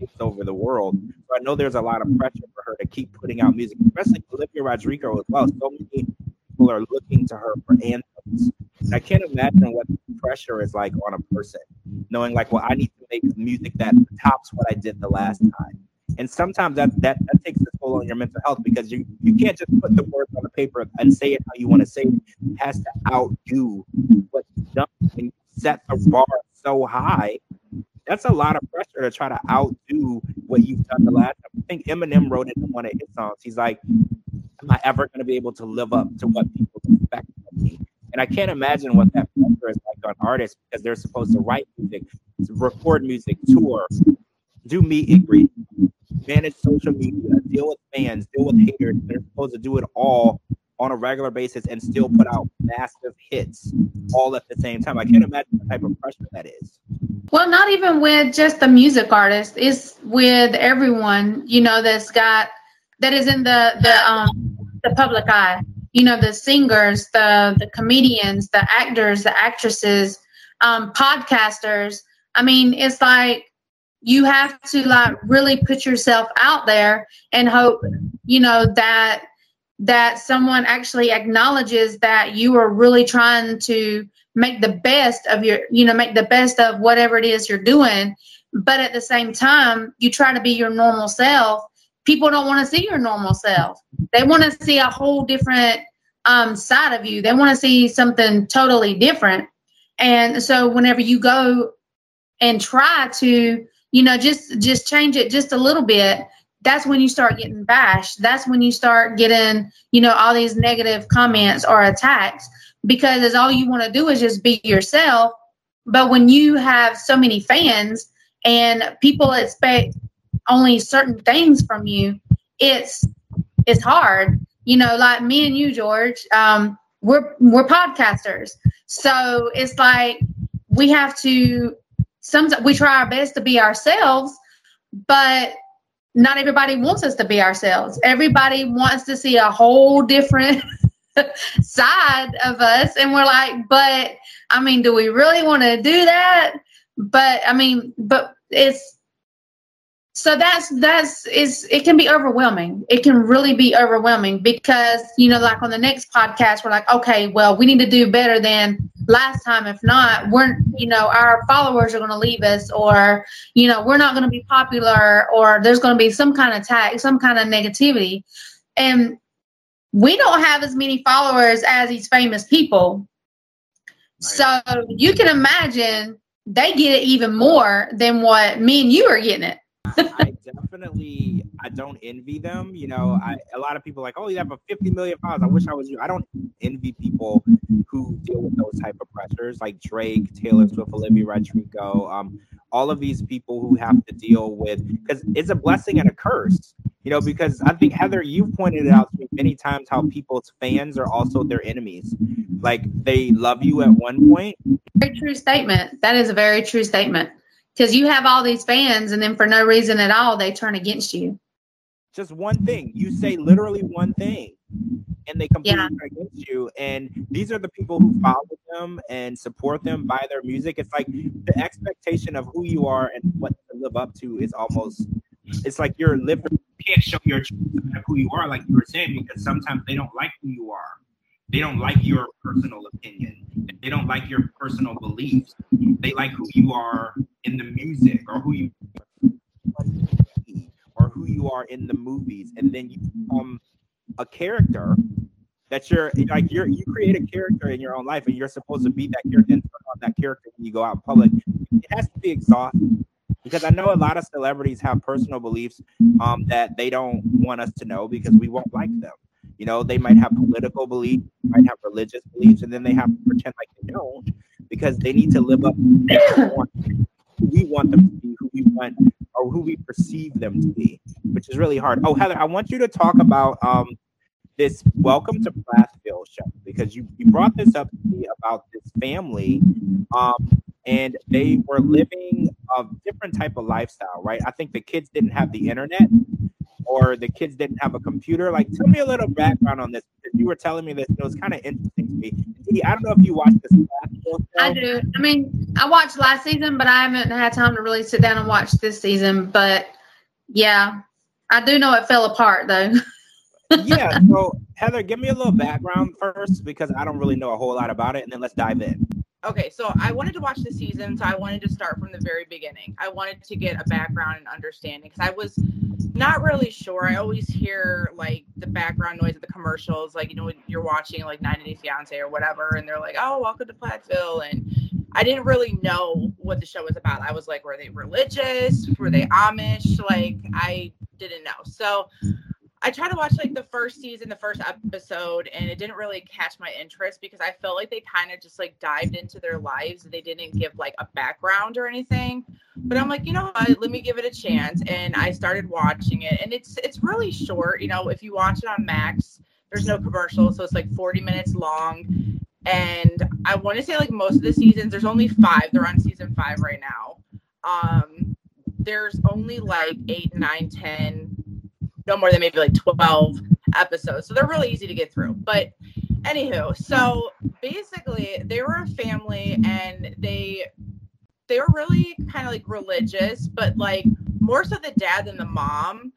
it over the world. So I know there's a lot of pressure for her to keep putting out music, especially Olivia Rodrigo as well. So many people are looking to her for anthems. I can't imagine what pressure is like on a person, knowing like, well, I need to make music that tops what I did the last time. And sometimes that that, that takes a toll on your mental health because you, you can't just put the words on the paper and say it how you want to say it. It has to outdo what you've done and set the bar so high. That's a lot of pressure to try to outdo what you've done the last time. I think Eminem wrote it in one of his songs. He's like, am I ever going to be able to live up to what people expect of me? And I can't imagine what that pressure is like on artists because they're supposed to write music, record music, tour, do meet and greet, manage social media, deal with fans, deal with haters. They're supposed to do it all on a regular basis and still put out massive hits all at the same time. I can't imagine the type of pressure that is. Well, not even with just the music artist, it's with everyone, you know, that's got that is in the the um the public eye. You know, the singers, the the comedians, the actors, the actresses, um, podcasters. I mean, it's like you have to like really put yourself out there and hope, you know, that that someone actually acknowledges that you are really trying to make the best of your, you know, make the best of whatever it is you're doing. But at the same time, you try to be your normal self people don't want to see your normal self. They want to see a whole different um, side of you. They want to see something totally different. And so whenever you go and try to, you know, just just change it just a little bit, that's when you start getting bashed. That's when you start getting, you know, all these negative comments or attacks because as all you want to do is just be yourself. But when you have so many fans and people expect only certain things from you, it's it's hard. You know, like me and you, George, um, we're we're podcasters, so it's like we have to. Sometimes we try our best to be ourselves, but not everybody wants us to be ourselves. Everybody wants to see a whole different side of us. And we're like, but I mean, do we really want to do that? But I mean, but it's so that's that's is it can be overwhelming. It can really be overwhelming because you know like on the next podcast we're like okay well we need to do better than last time. If not we're you know our followers are going to leave us or you know we're not going to be popular or there's going to be some kind of tag some kind of negativity. And we don't have as many followers as these famous people. So you can imagine they get it even more than what me and you are getting it I definitely I don't envy them. You know, I a lot of people like, oh, you have a 50 million followers. I wish I was you. I don't envy people who deal with those type of pressures, like Drake, Taylor Swift, Olivia Rodrigo, um, all of these people who have to deal with because it's a blessing and a curse. You know, because I think Heather, you've pointed out to me many times how people's fans are also their enemies. Like they love you at one point. Very true statement. That is a very true statement because you have all these fans and then for no reason at all they turn against you just one thing you say literally one thing and they completely yeah. turn against you and these are the people who follow them and support them by their music it's like the expectation of who you are and what to live up to is almost it's like you're living you can't show your who you are like you were saying because sometimes they don't like who you are they don't like your personal opinion. They don't like your personal beliefs. They like who you are in the music or who you or who you are in the movies, and then you become a character that you're like you're you create a character in your own life, and you're supposed to be that character and on that character when you go out in public. It has to be exhausting because I know a lot of celebrities have personal beliefs um, that they don't want us to know because we won't like them. You know, they might have political beliefs, might have religious beliefs, and then they have to pretend like they don't because they need to live up to who we want them to be, who we want, or who we perceive them to be, which is really hard. Oh, Heather, I want you to talk about um, this Welcome to Plathville show because you, you brought this up to me about this family um, and they were living a different type of lifestyle, right? I think the kids didn't have the internet, or the kids didn't have a computer. Like, tell me a little background on this because you were telling me this. It was kind of interesting to me. I don't know if you watched this. I do. I mean, I watched last season, but I haven't had time to really sit down and watch this season. But yeah, I do know it fell apart though. yeah. So Heather, give me a little background first because I don't really know a whole lot about it, and then let's dive in. Okay, so I wanted to watch the season, so I wanted to start from the very beginning. I wanted to get a background and understanding because I was not really sure. I always hear like the background noise of the commercials, like you know when you're watching like 90 Day Fiance or whatever, and they're like, "Oh, welcome to Plathville," and I didn't really know what the show was about. I was like, were they religious? Were they Amish? Like I didn't know. So I tried to watch like the first season, the first episode, and it didn't really catch my interest because I felt like they kind of just like dived into their lives. They didn't give like a background or anything. But I'm like, you know what? Let me give it a chance. And I started watching it, and it's it's really short. You know, if you watch it on Max, there's no commercials, so it's like 40 minutes long. And I want to say like most of the seasons, there's only five. They're on season five right now. Um, there's only like eight, nine, ten no more than maybe like 12 episodes. So they're really easy to get through. But anywho, so basically they were a family and they they were really kind of like religious, but like more so the dad than the mom.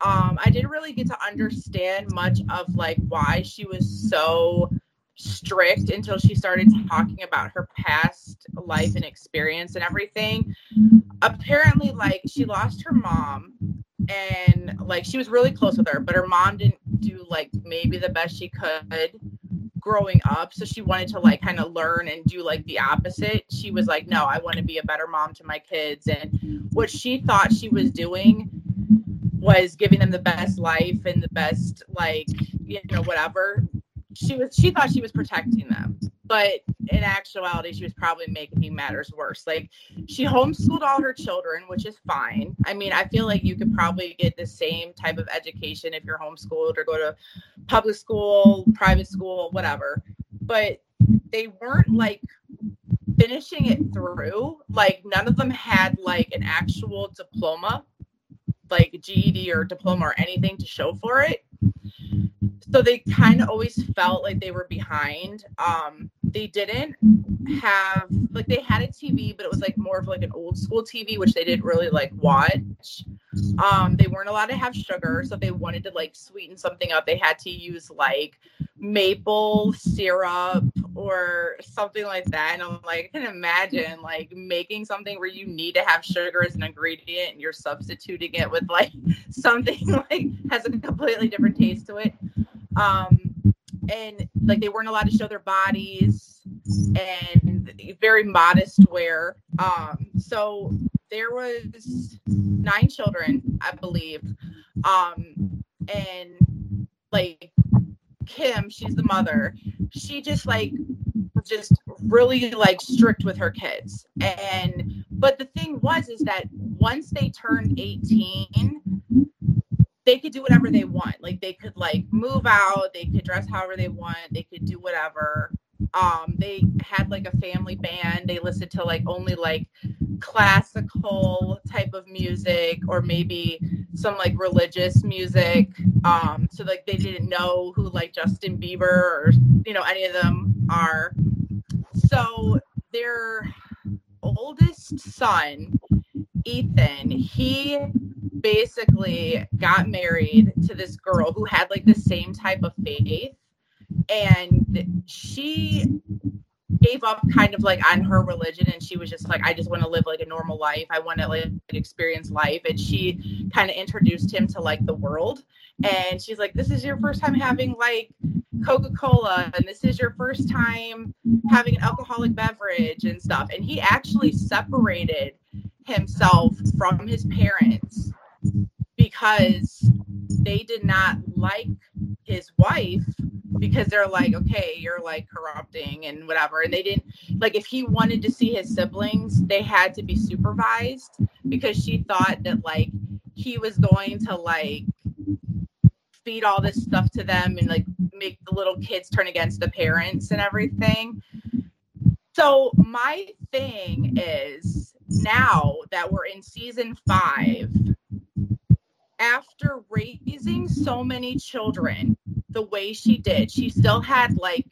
Um, I didn't really get to understand much of like why she was so strict until she started talking about her past life and experience and everything. Apparently, like she lost her mom and like she was really close with her, but her mom didn't do like maybe the best she could growing up. So she wanted to like kind of learn and do like the opposite. She was like, no, I want to be a better mom to my kids. And what she thought she was doing was giving them the best life and the best like, you know, whatever. She was she thought she was protecting them but in actuality she was probably making matters worse like she homeschooled all her children which is fine i mean i feel like you could probably get the same type of education if you're homeschooled or go to public school private school whatever but they weren't like finishing it through like none of them had like an actual diploma like GED or diploma or anything to show for it. So they kind of always felt like they were behind. Um, they didn't have like they had a TV, but it was like more of like an old school TV, which they didn't really like watch. Um, they weren't allowed to have sugar, so they wanted to like sweeten something up, they had to use like maple syrup or something like that. And I'm like, I can imagine like making something where you need to have sugar as an ingredient and you're substituting it with like something like has a completely different taste to it. Um, and like they weren't allowed to show their bodies and very modest wear. Um, so there was nine children, I believe. Um, and like Kim, she's the mother. She just like just really like strict with her kids. And but the thing was is that once they turned 18, they could do whatever they want. Like they could like move out, they could dress however they want, they could do whatever. Um, they had like a family band. They listened to like only like classical type of music or maybe some like religious music. Um, so like they didn't know who like Justin Bieber or you know any of them are. So their oldest son, Ethan, he basically got married to this girl who had like the same type of faith and she gave up kind of like on her religion and she was just like i just want to live like a normal life. I want to like experience life and she kind of introduced him to like the world and she's like this is your first time having like coca-cola and this is your first time having an alcoholic beverage and stuff and he actually separated himself from his parents because they did not like his wife because they're like, okay, you're like corrupting and whatever. And they didn't like if he wanted to see his siblings, they had to be supervised because she thought that like he was going to like feed all this stuff to them and like make the little kids turn against the parents and everything. So my thing is now that we're in season five, after raising so many children the way she did, she still had like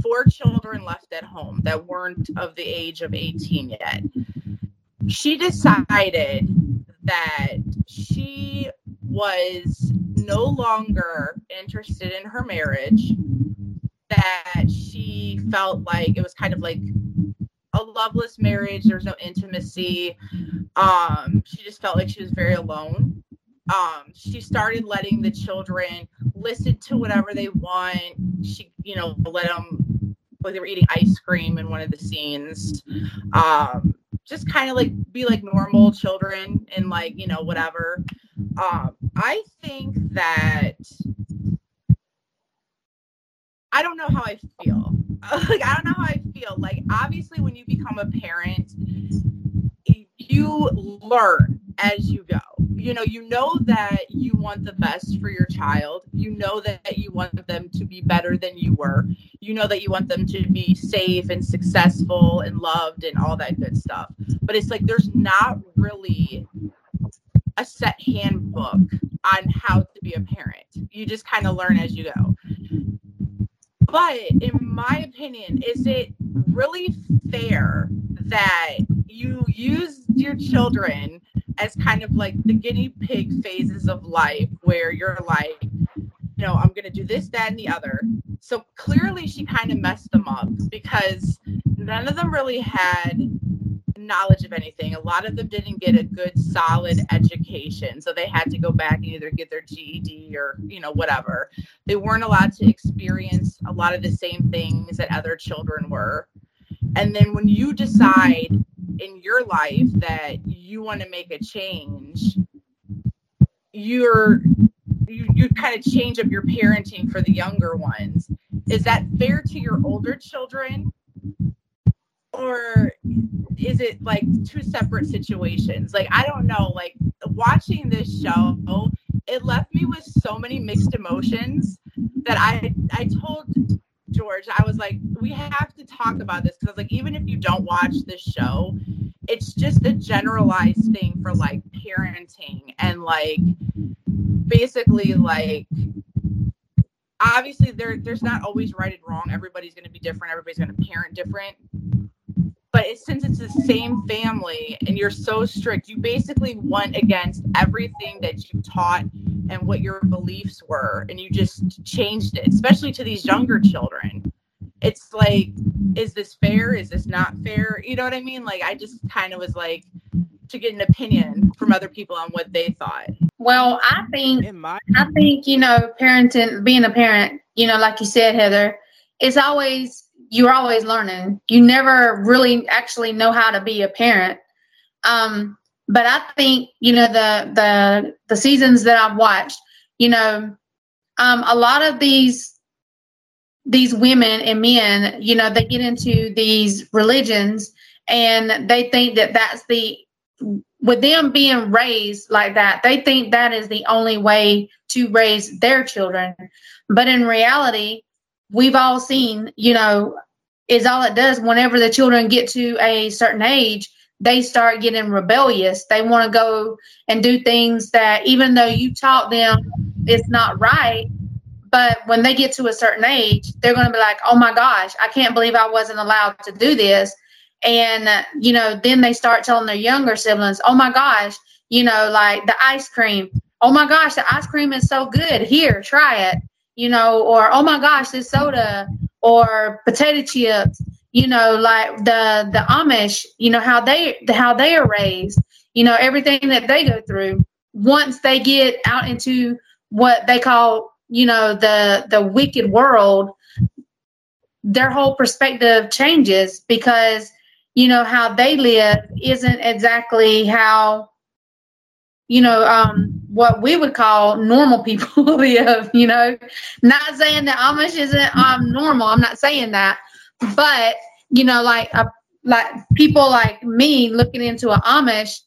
four children left at home that weren't of the age of 18 yet. She decided that she was no longer interested in her marriage, that she felt like it was kind of like a loveless marriage, there was no intimacy. Um, she just felt like she was very alone um, she started letting the children listen to whatever they want. She, you know, let them like they were eating ice cream in one of the scenes. Um, just kind of like be like normal children and like you know whatever. Um, I think that I don't know how I feel. like I don't know how I feel. Like obviously when you become a parent, you learn as you go. You know, you know that you want the best for your child. You know that you want them to be better than you were. You know that you want them to be safe and successful and loved and all that good stuff. But it's like there's not really a set handbook on how to be a parent. You just kind of learn as you go. But in my opinion, is it really fair that you use your children as kind of like the guinea pig phases of life where you're like, you know, I'm going to do this, that, and the other. So clearly she kind of messed them up because none of them really had knowledge of anything. A lot of them didn't get a good, solid education. So they had to go back and either get their GED or, you know, whatever. They weren't allowed to experience a lot of the same things that other children were. And then when you decide in your life that you want to make a change, you're you, you kind of change up your parenting for the younger ones. Is that fair to your older children? Or is it like two separate situations? Like, I don't know. Like, watching this show, it left me with so many mixed emotions that I I told George, I was like, we have to talk about this because like, even if you don't watch this show, it's just a generalized thing for like parenting and like basically like obviously there there's not always right and wrong. Everybody's to be different. Everybody's to parent different. But it, since it's the same family and you're so strict, you basically went against everything that you taught and what your beliefs were, and you just changed it, especially to these younger children. It's like, is this fair? Is this not fair? You know what I mean? Like, I just kind of was like, to get an opinion from other people on what they thought. Well, I think my- I think you know, parenting, being a parent, you know, like you said, Heather, it's always you're always learning. You never really actually know how to be a parent. Um, but I think you know the the the seasons that I've watched, you know, um, a lot of these these women and men, you know, they get into these religions and they think that that's the with them being raised like that, they think that is the only way to raise their children. But in reality, we've all seen, you know, is all it does whenever the children get to a certain age, they start getting rebellious. They want to go and do things that, even though you taught them it's not right, but when they get to a certain age, they're going to be like, oh my gosh, I can't believe I wasn't allowed to do this. And uh, you know then they start telling their younger siblings oh my gosh you know like the ice cream. Oh my gosh the ice cream is so good. Here try it you know or oh my gosh this soda or potato chips you know like the the amish you know how they how they are raised you know everything that they go through once they get out into what they call you know the the wicked world their whole perspective changes because you know how they live isn't exactly how you know um what we would call normal people live you know? Not saying that amish isn't um normal i'm not saying that. But you know like a, like people like me looking into an amish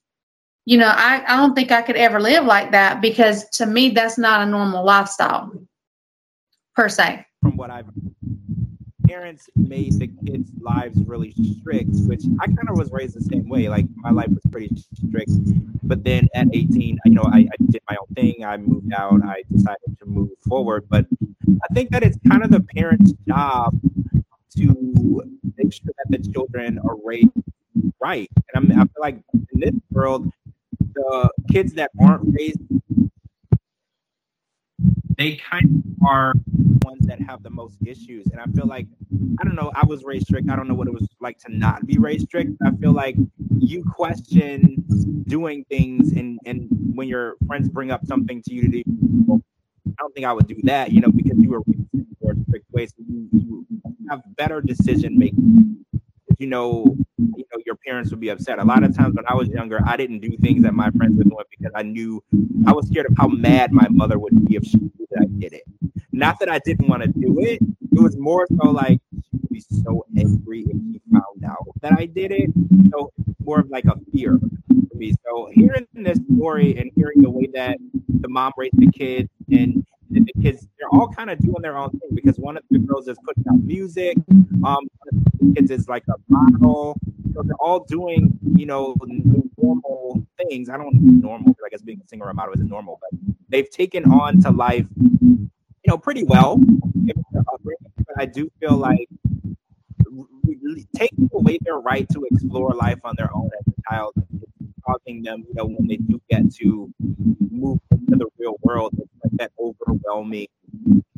you know I, I don't think i could ever live like that because to me that's not a normal lifestyle per se. From what i've parents made the kids' lives really strict, which I kind of was raised the same way. Like my life was pretty strict, but then at 18, you know, I, I did my own thing. I moved out. I decided to move forward. But I think that it's kind of the parents' job to make sure that the children are raised right. And I'm, I feel like in this world, the kids that aren't raised they kind of are ones that have the most issues. And I feel like, I don't know, I was raised strict. I don't know what it was like to not be raised strict. I feel like you question doing things, and, and when your friends bring up something to you to do, well, I don't think I would do that, you know, because you were raised in a strict way. So you, you have better decision making you know, you know, your parents would be upset. A lot of times when I was younger, I didn't do things that my friends were doing because I knew I was scared of how mad my mother would be if she knew that I did it. Not that I didn't want to do it. It was more so like she would be so angry if she found out that I did it. So more of like a fear for me. So hearing this story and hearing the way that the mom raised the kids and kids they're all kind of doing their own thing because one of the girls is putting out music um the kids is like a model. So they're all doing you know normal things. I don't know normal i guess being a singer or a model isn't normal but they've taken on to life you know pretty well. But i do feel like taking away their right to explore life on their own as a child causing them, you know, when they do get to move into the real world, overwhelming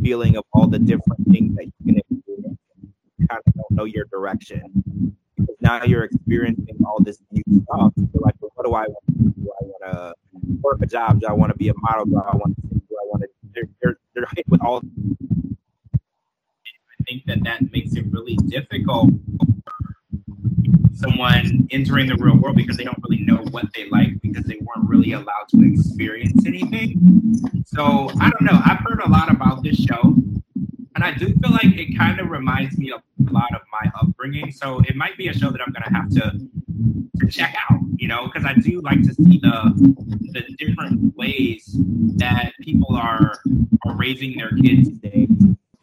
feeling of all the different things that you can experience. You kind of don't know your direction because now you're experiencing all this new stuff. You're like, well, what do I want to do? Do I want to work a job? Do I want to be a model? Do I want to? Do I want to? They're, they're, they're hit with all. I think that that makes it really difficult someone entering the real world because they don't really know what they like because they weren't really allowed to experience anything. So I don't know. I've heard a lot about this show, and I do feel like it kind of reminds me of a lot of my upbringing. So it might be a show that I'm gonna have to, to check out, you know, because I do like to see the the different ways that people are are raising their kids today.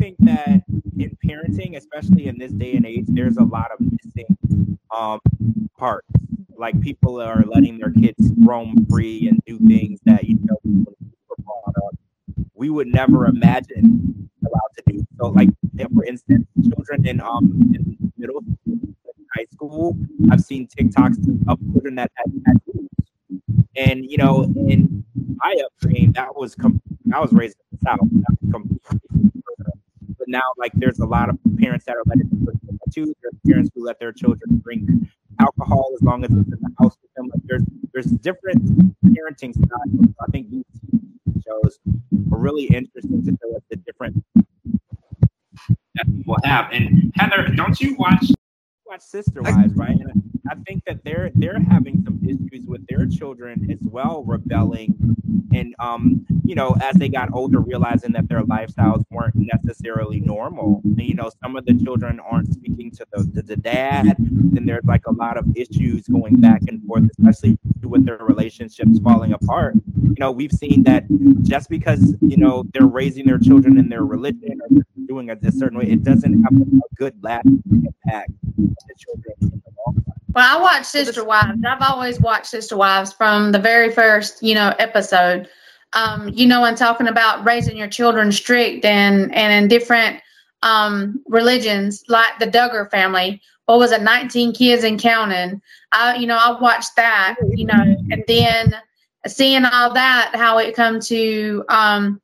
Think that in parenting, especially in this day and age, there's a lot of missing um, parts. like people are letting their kids roam free and do things that you know we would never imagine allowed to do. So, like for instance, children in um in middle high school, I've seen TikToks of children that had. And you know, in my upbringing, that was com- I was raised in the South. But now, like, there's a lot of parents that are letting their children tattoos. There's parents who let their children drink alcohol as long as it's in the house with them. Like, there's there's different parenting styles. I think these shows are really interesting to show us the different that people have. And Heather, don't you watch watch Sister Wives, right? And I think that they're they're having some issues with their children as well, rebelling, and um, you know, as they got older, realizing that their lifestyles weren't necessarily normal. And, you know, some of the children aren't speaking to the, to the dad, and there's like a lot of issues going back and forth, especially with their relationships falling apart. You know, we've seen that just because you know they're raising their children in their religion or doing it a certain way, it doesn't have a good lasting impact the children in the long run. Well, I watch Sister Wives. I've always watched Sister Wives from the very first, you know, episode. Um, you know, and talking about raising your children strict and and in different um religions, like the Duggar family. What was it, 19 kids and counting? I, you know, I watched that, you know, and then seeing all that, how it come to um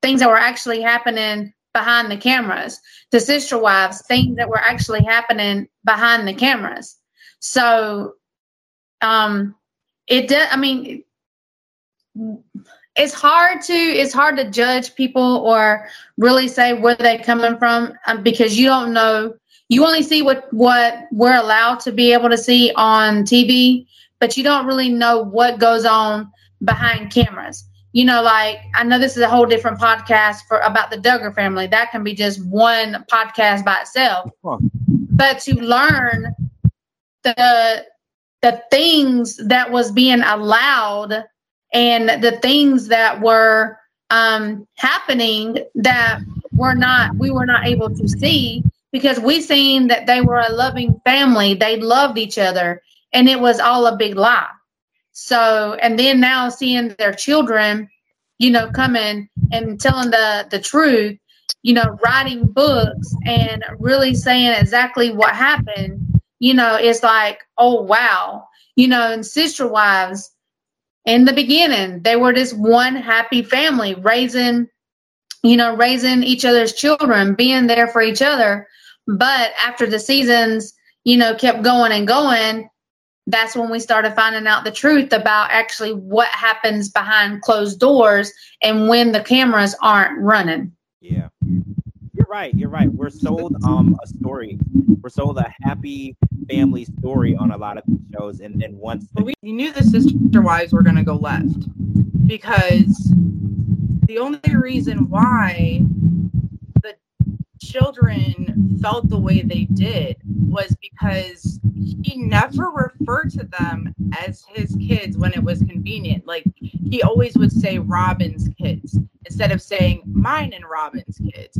things that were actually happening behind the cameras. The sister wives, things that were actually happening behind the cameras. So, um, it does. I mean, it's hard to it's hard to judge people or really say where they're coming from um, because you don't know. You only see what what we're allowed to be able to see on TV, but you don't really know what goes on behind cameras. You know, like I know this is a whole different podcast for about the Duggar family. That can be just one podcast by itself. But to learn the the things that was being allowed and the things that were um, happening that were not we were not able to see because we seen that they were a loving family they loved each other and it was all a big lie so and then now seeing their children you know coming and telling the the truth you know writing books and really saying exactly what happened you know, it's like, oh wow, you know, and sister wives in the beginning, they were this one happy family raising, you know, raising each other's children, being there for each other. But after the seasons, you know, kept going and going, that's when we started finding out the truth about actually what happens behind closed doors and when the cameras aren't running. Yeah. You're right. You're right. We're sold um a story. We're sold a happy family story on a lot of these shows, and then once the- we knew the sister wives were going to go left because the only reason why the children felt the way they did was because he never referred to them as his kids when it was convenient. Like he always would say Robyn's kids instead of saying mine and Robyn's kids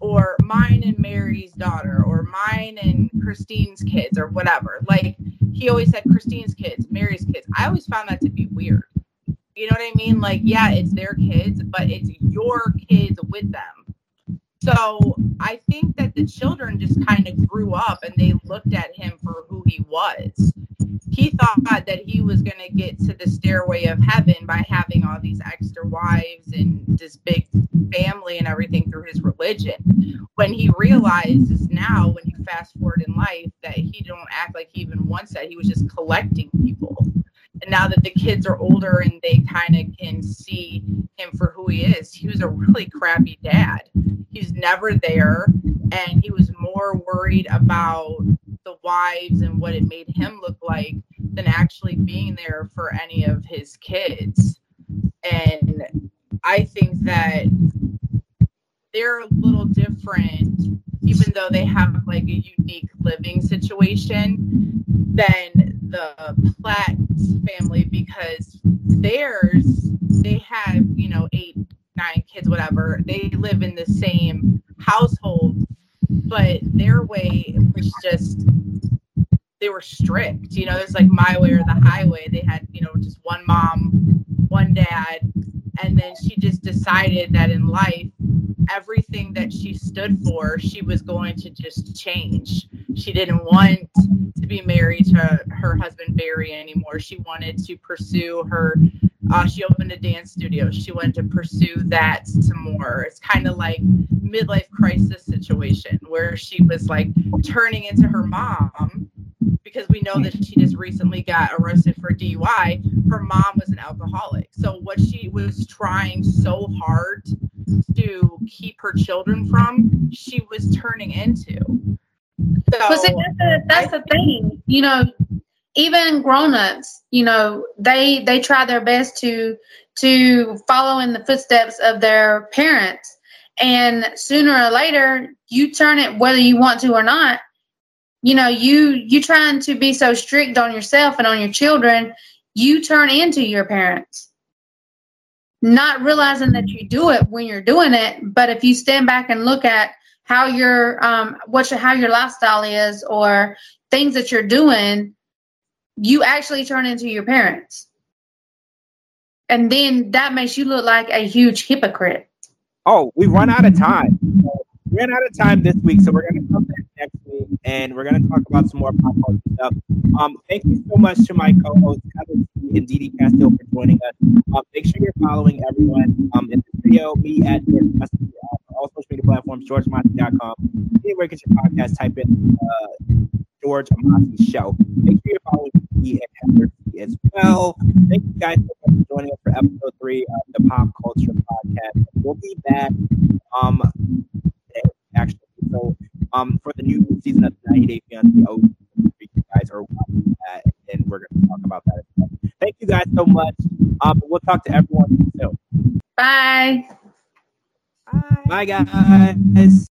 or mine and Meri's daughter or mine and Christine's kids or whatever. Like he always said Christine's kids, Meri's kids. I always found that to be weird. You know what I mean? Like, yeah, it's their kids, but it's your kids with them. So I think that the children just kind of grew up and they looked at him for who he was. He thought that he was going to get to the stairway of heaven by having all these extra wives and this big family and everything through his religion. When he realizes now, when you fast forward in life, that he don't act like he even wants that. He was just collecting people. And now that the kids are older and they kind of can see him for who he is, he was a really crappy dad. He's never there, and he was more worried about the wives and what it made him look like than actually being there for any of his kids. And I think that they're a little different, even though they have like a unique living situation than the Plath family because theirs, they have, you know, eight, nine kids, whatever. They live in the same household, but their way was just they were strict. You know, there's like my way or the highway. They had, you know, just one mom, one dad, and then she just decided that in life everything that she stood for she was going to just change she didn't want to be married to her husband barry anymore she wanted to pursue her uh, she opened a dance studio she wanted to pursue that some more it's kind of like midlife crisis situation where she was like turning into her mom because we know that she just recently got arrested for DUI. Her mom was an alcoholic. So what she was trying so hard to keep her children from, she was turning into. So but see, that's, the, that's the thing. You know, even grown-ups, you know, they they try their best to to follow in the footsteps of their parents. And sooner or later, you turn it whether you want to or not you know you you trying to be so strict on yourself and on your children you turn into your parents not realizing that you do it when you're doing it but if you stand back and look at how your um what your, how your lifestyle is or things that you're doing you actually turn into your parents. And then that makes you look like a huge hypocrite. Oh we run out of time. We ran out of time this week so we're to come back and we're going to talk about some more pop culture stuff. Um, thank you so much to my co-hosts Kevin and DeeDee Casteel for joining us. Um, make sure you're following everyone um, in this video. Me at George uh, all social media platforms, georgemossey.com. Anywhere you get your podcast, type in uh, George Mossey Show. Make sure you're following me and Heather as well. Thank you guys so for joining us for episode three of the Pop Culture Podcast. We'll be back um, actually. So um, for the new season of the 90 Day Fiancé. Oh, you guys are watching that, and we're going to talk about that. Thank you guys so much. Um, we'll talk to everyone soon. Bye. Bye, Bye guys.